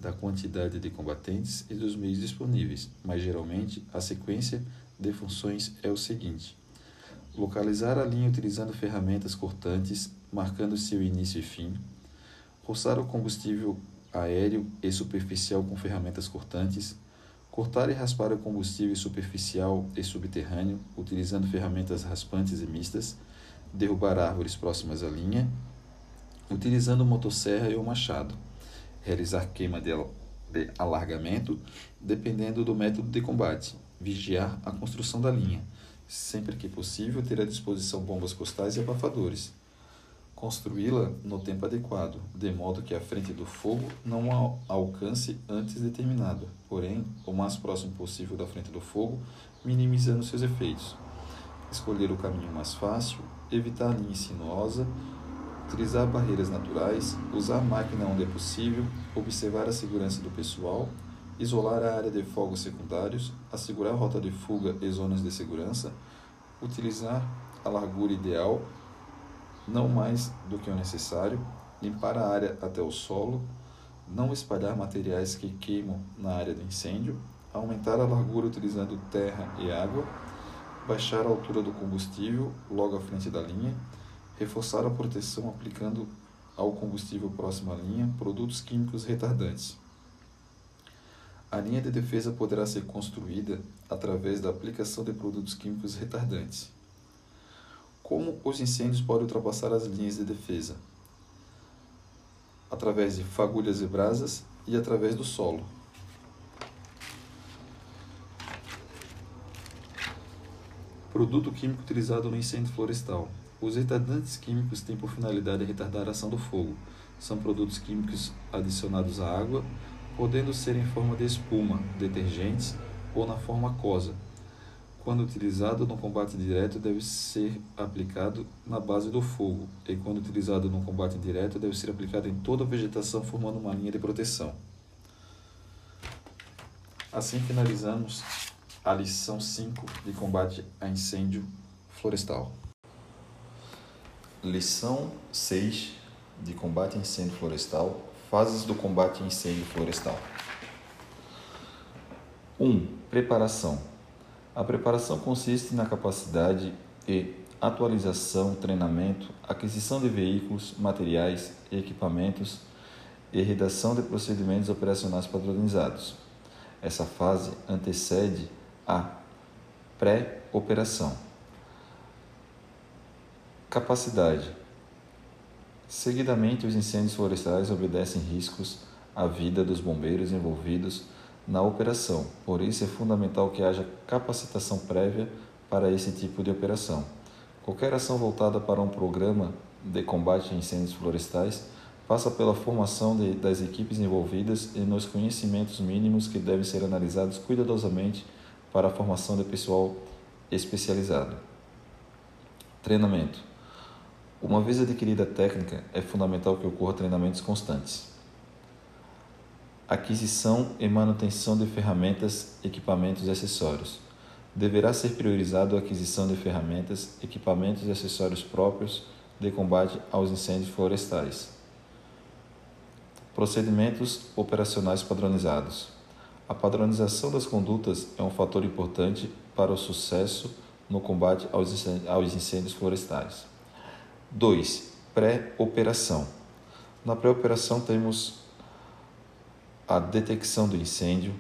S2: da quantidade de combatentes e dos meios disponíveis, mas geralmente a sequência de funções é o seguinte: localizar a linha utilizando ferramentas cortantes, marcando seu início e fim, roçar o combustível aéreo e superficial com ferramentas cortantes, cortar e raspar o combustível superficial e subterrâneo, utilizando ferramentas raspantes e mistas, derrubar árvores próximas à linha, utilizando motosserra e o machado, realizar queima de alargamento, dependendo do método de combate, vigiar a construção da linha, sempre que possível ter à disposição bombas costais e abafadores. Construí-la no tempo adequado, de modo que a frente do fogo não alcance antes determinado, porém, o mais próximo possível da frente do fogo, minimizando seus efeitos. Escolher o caminho mais fácil, evitar a linha sinuosa, utilizar barreiras naturais, usar máquina onde é possível, observar a segurança do pessoal, isolar a área de fogos secundários, assegurar a rota de fuga e zonas de segurança, utilizar a largura ideal não mais do que o necessário, limpar a área até o solo, não espalhar materiais que queimam na área do incêndio, aumentar a largura utilizando terra e água, baixar a altura do combustível logo à frente da linha, reforçar a proteção aplicando ao combustível próximo à linha produtos químicos retardantes. A linha de defesa poderá ser construída através da aplicação de produtos químicos retardantes. Como os incêndios podem ultrapassar as linhas de defesa? Através de fagulhas e brasas e através do solo. Produto químico utilizado no incêndio florestal. Os retardantes químicos têm por finalidade retardar a ação do fogo. São produtos químicos adicionados à água, podendo ser em forma de espuma, detergentes ou na forma aquosa, quando utilizado no combate direto, deve ser aplicado na base do fogo, e quando utilizado no combate indireto, deve ser aplicado em toda a vegetação, formando uma linha de proteção. Assim finalizamos a lição 5 de combate a incêndio florestal.
S1: Lição 6 de combate a incêndio florestal: fases do combate a incêndio florestal. 1. Um, preparação a preparação consiste na capacidade e atualização, treinamento, aquisição de veículos, materiais e equipamentos e redação de procedimentos operacionais padronizados. Essa fase antecede a pré-operação. Capacidade. Seguidamente, os incêndios florestais obedecem riscos à vida dos bombeiros envolvidos na operação. Por isso é fundamental que haja capacitação prévia para esse tipo de operação. Qualquer ação voltada para um programa de combate a incêndios florestais passa pela formação de, das equipes envolvidas e nos conhecimentos mínimos que devem ser analisados cuidadosamente para a formação de pessoal especializado. Treinamento. Uma vez adquirida a técnica, é fundamental que ocorra treinamentos constantes aquisição e manutenção de ferramentas, equipamentos e acessórios. Deverá ser priorizado a aquisição de ferramentas, equipamentos e acessórios próprios de combate aos incêndios florestais. Procedimentos operacionais padronizados. A padronização das condutas é um fator importante para o sucesso no combate aos incêndios florestais. 2. Pré-operação. Na pré-operação temos a detecção do incêndio,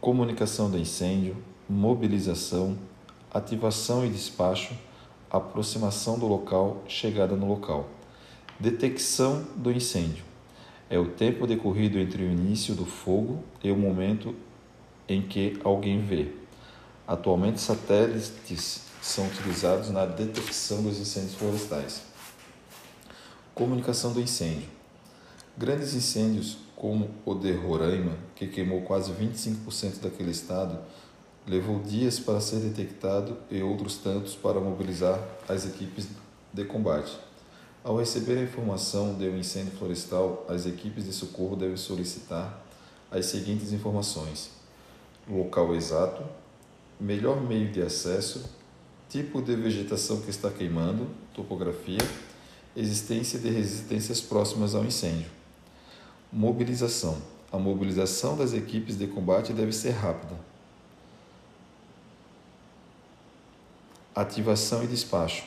S1: comunicação do incêndio, mobilização, ativação e despacho, aproximação do local, chegada no local. Detecção do incêndio é o tempo decorrido entre o início do fogo e o momento em que alguém vê. Atualmente, satélites são utilizados na detecção dos incêndios florestais. Comunicação do incêndio. Grandes incêndios como o de Roraima, que queimou quase 25% daquele estado, levou dias para ser detectado e outros tantos para mobilizar as equipes de combate. Ao receber a informação de um incêndio florestal, as equipes de socorro devem solicitar as seguintes informações: local exato, melhor meio de acesso, tipo de vegetação que está queimando, topografia, existência de resistências próximas ao incêndio. Mobilização. A mobilização das equipes de combate deve ser rápida. Ativação e despacho.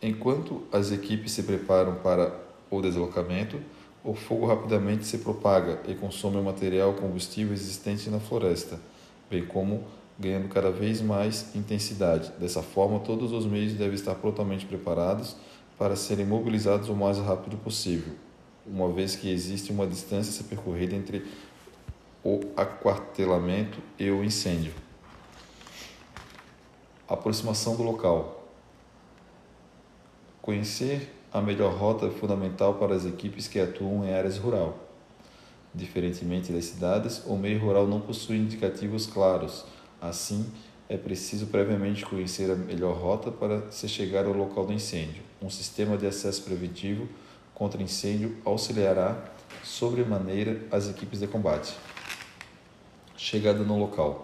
S1: Enquanto as equipes se preparam para o deslocamento, o fogo rapidamente se propaga e consome o material combustível existente na floresta, bem como ganhando cada vez mais intensidade. Dessa forma, todos os meios devem estar prontamente preparados para serem mobilizados o mais rápido possível uma vez que existe uma distância a ser percorrida entre o aquartelamento e o incêndio. Aproximação do local. Conhecer a melhor rota é fundamental para as equipes que atuam em áreas rural. Diferentemente das cidades, o meio rural não possui indicativos claros. Assim, é preciso previamente conhecer a melhor rota para se chegar ao local do incêndio. Um sistema de acesso preventivo contra incêndio auxiliará sobremaneira as equipes de combate. Chegada no local.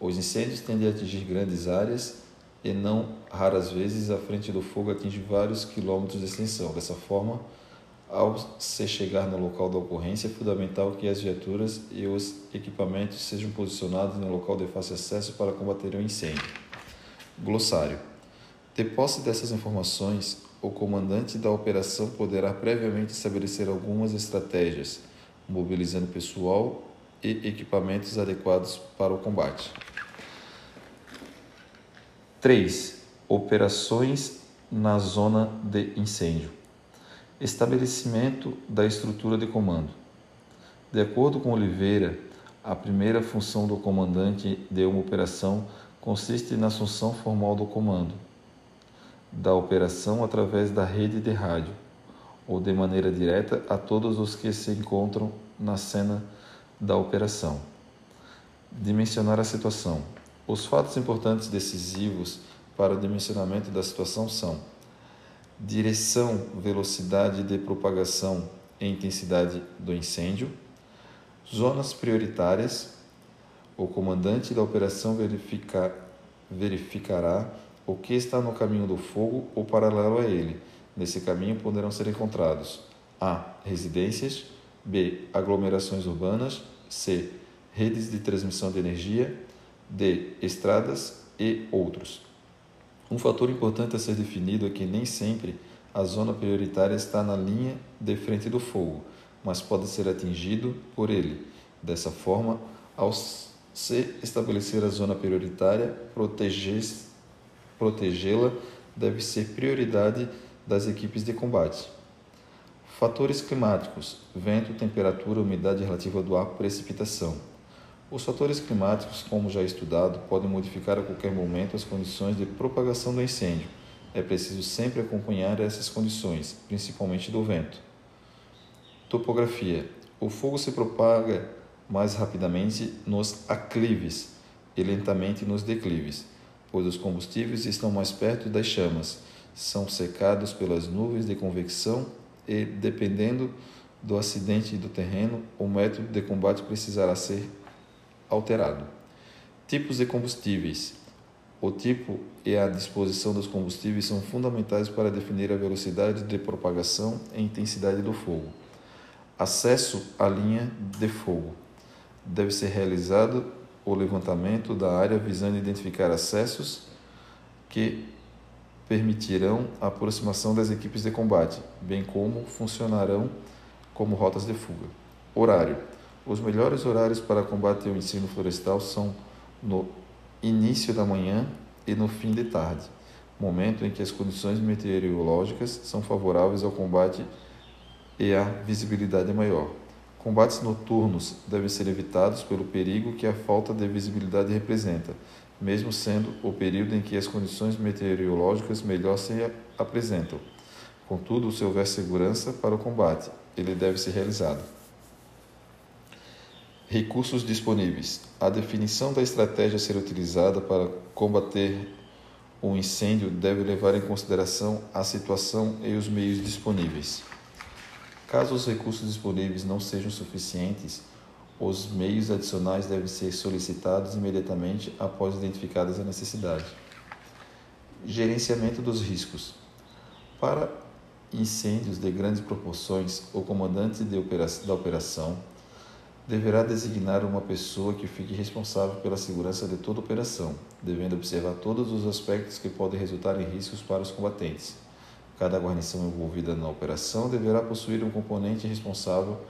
S1: Os incêndios tendem a atingir grandes áreas e não raras vezes a frente do fogo atinge vários quilômetros de extensão. Dessa forma, ao se chegar no local da ocorrência, é fundamental que as viaturas e os equipamentos sejam posicionados no local de fácil acesso para combater o incêndio. Glossário. De posse dessas informações, o comandante da operação poderá previamente estabelecer algumas estratégias, mobilizando pessoal e equipamentos adequados para o combate. 3. Operações na zona de incêndio. Estabelecimento da estrutura de comando. De acordo com Oliveira, a primeira função do comandante de uma operação consiste na assunção formal do comando da operação através da rede de rádio ou de maneira direta a todos os que se encontram na cena da operação. Dimensionar a situação. Os fatos importantes decisivos para o dimensionamento da situação são direção, velocidade de propagação e intensidade do incêndio, zonas prioritárias. O comandante da operação verifica, verificará o que está no caminho do fogo ou paralelo a ele. Nesse caminho poderão ser encontrados A. Residências, B. Aglomerações urbanas, C. Redes de transmissão de energia, D. Estradas e outros. Um fator importante a ser definido é que nem sempre a zona prioritária está na linha de frente do fogo, mas pode ser atingido por ele. Dessa forma, ao se estabelecer a zona prioritária, protegê-la deve ser prioridade das equipes de combate. Fatores climáticos: vento, temperatura, umidade relativa do ar, precipitação. Os fatores climáticos, como já estudado, podem modificar a qualquer momento as condições de propagação do incêndio. É preciso sempre acompanhar essas condições, principalmente do vento. Topografia: o fogo se propaga mais rapidamente nos aclives e lentamente nos declives, pois os combustíveis estão mais perto das chamas, são secados pelas nuvens de convecção e, dependendo do acidente do terreno, o método de combate precisará ser alterado. Tipos de combustíveis. O tipo e a disposição dos combustíveis são fundamentais para definir a velocidade de propagação e intensidade do fogo. Acesso à linha de fogo. Deve ser realizado o levantamento da área visando identificar acessos que permitirão a aproximação das equipes de combate, bem como funcionarão como rotas de fuga. Horário os melhores horários para combater o ensino florestal são no início da manhã e no fim de tarde, momento em que as condições meteorológicas são favoráveis ao combate e a visibilidade é maior. Combates noturnos devem ser evitados pelo perigo que a falta de visibilidade representa, mesmo sendo o período em que as condições meteorológicas melhor se apresentam. Contudo, se houver segurança para o combate, ele deve ser realizado. Recursos disponíveis. A definição da estratégia a ser utilizada para combater um incêndio deve levar em consideração a situação e os meios disponíveis. Caso os recursos disponíveis não sejam suficientes, os meios adicionais devem ser solicitados imediatamente após identificadas a necessidade. Gerenciamento dos riscos. Para incêndios de grandes proporções, o comandante da operação deverá designar uma pessoa que fique responsável pela segurança de toda a operação, devendo observar todos os aspectos que podem resultar em riscos para os combatentes. Cada guarnição envolvida na operação deverá possuir um componente responsável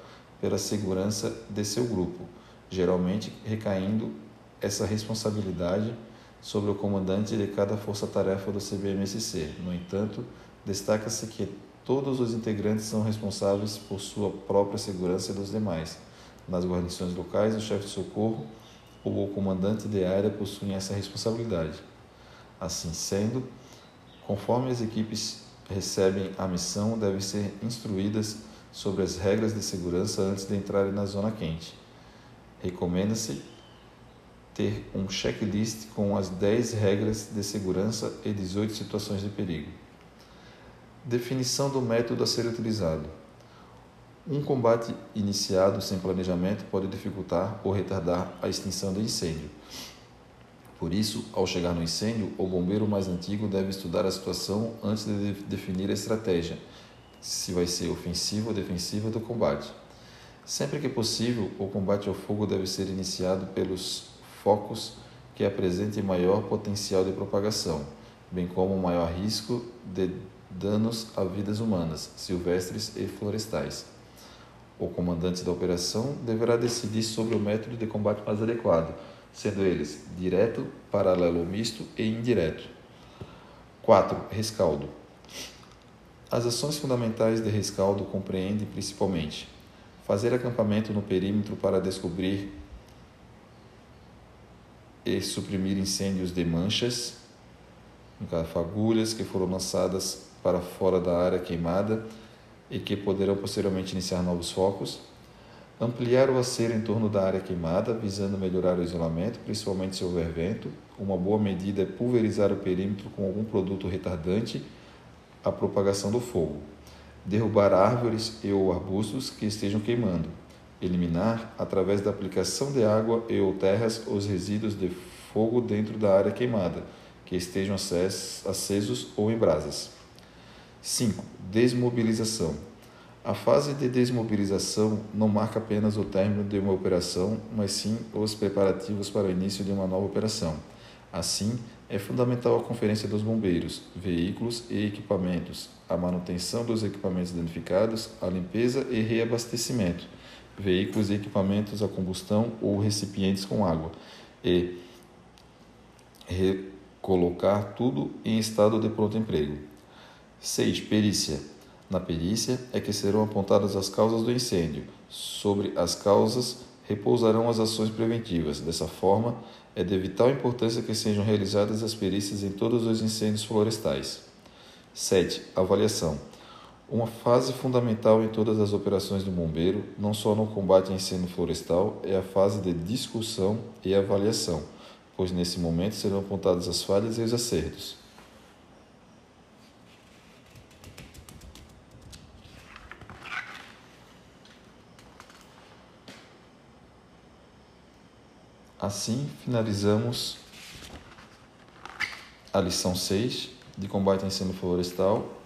S1: pela segurança de seu grupo, geralmente recaindo essa responsabilidade sobre o comandante de cada força-tarefa do CBMSC. No entanto, destaca-se que todos os integrantes são responsáveis por sua própria segurança e dos demais nas guarnições locais, o chefe de socorro ou o comandante de área possuem essa responsabilidade. Assim sendo, conforme as equipes recebem a missão devem ser instruídas sobre as regras de segurança antes de entrarem na zona quente. Recomenda-se ter um checklist com as 10 regras de segurança e 18 situações de perigo. Definição do método a ser utilizado. Um combate iniciado sem planejamento pode dificultar ou retardar a extinção do incêndio. Por isso, ao chegar no incêndio, o bombeiro mais antigo deve estudar a situação antes de definir a estratégia, se vai ser ofensiva ou defensiva do combate. Sempre que possível, o combate ao fogo deve ser iniciado pelos focos que apresentem maior potencial de propagação, bem como maior risco de danos a vidas humanas, silvestres e florestais. O comandante da operação deverá decidir sobre o método de combate mais adequado, sendo eles direto, paralelo misto e indireto. 4. Rescaldo. As ações fundamentais de rescaldo compreendem principalmente fazer acampamento no perímetro para descobrir e suprimir incêndios de manchas, fagulhas que foram lançadas para fora da área queimada e que poderão posteriormente iniciar novos focos. Ampliar o acero em torno da área queimada, visando melhorar o isolamento, principalmente se houver vento. Uma boa medida é pulverizar o perímetro com algum produto retardante a propagação do fogo. Derrubar árvores e ou arbustos que estejam queimando eliminar, através da aplicação de água e ou terras, os resíduos de fogo dentro da área queimada, que estejam acesos ou em brasas. 5. Desmobilização. A fase de desmobilização não marca apenas o término de uma operação, mas sim os preparativos para o início de uma nova operação. Assim, é fundamental a conferência dos bombeiros, veículos e equipamentos, a manutenção dos equipamentos danificados, a limpeza e reabastecimento veículos e equipamentos a combustão ou recipientes com água e recolocar tudo em estado de pronto emprego. 6. Perícia. Na perícia é que serão apontadas as causas do incêndio. Sobre as causas repousarão as ações preventivas. Dessa forma, é de vital importância que sejam realizadas as perícias em todos os incêndios florestais. 7. Avaliação. Uma fase fundamental em todas as operações do bombeiro, não só no combate a incêndio florestal, é a fase de discussão e avaliação, pois nesse momento serão apontadas as falhas e os acertos. Assim, finalizamos a lição 6 de combate a incêndio florestal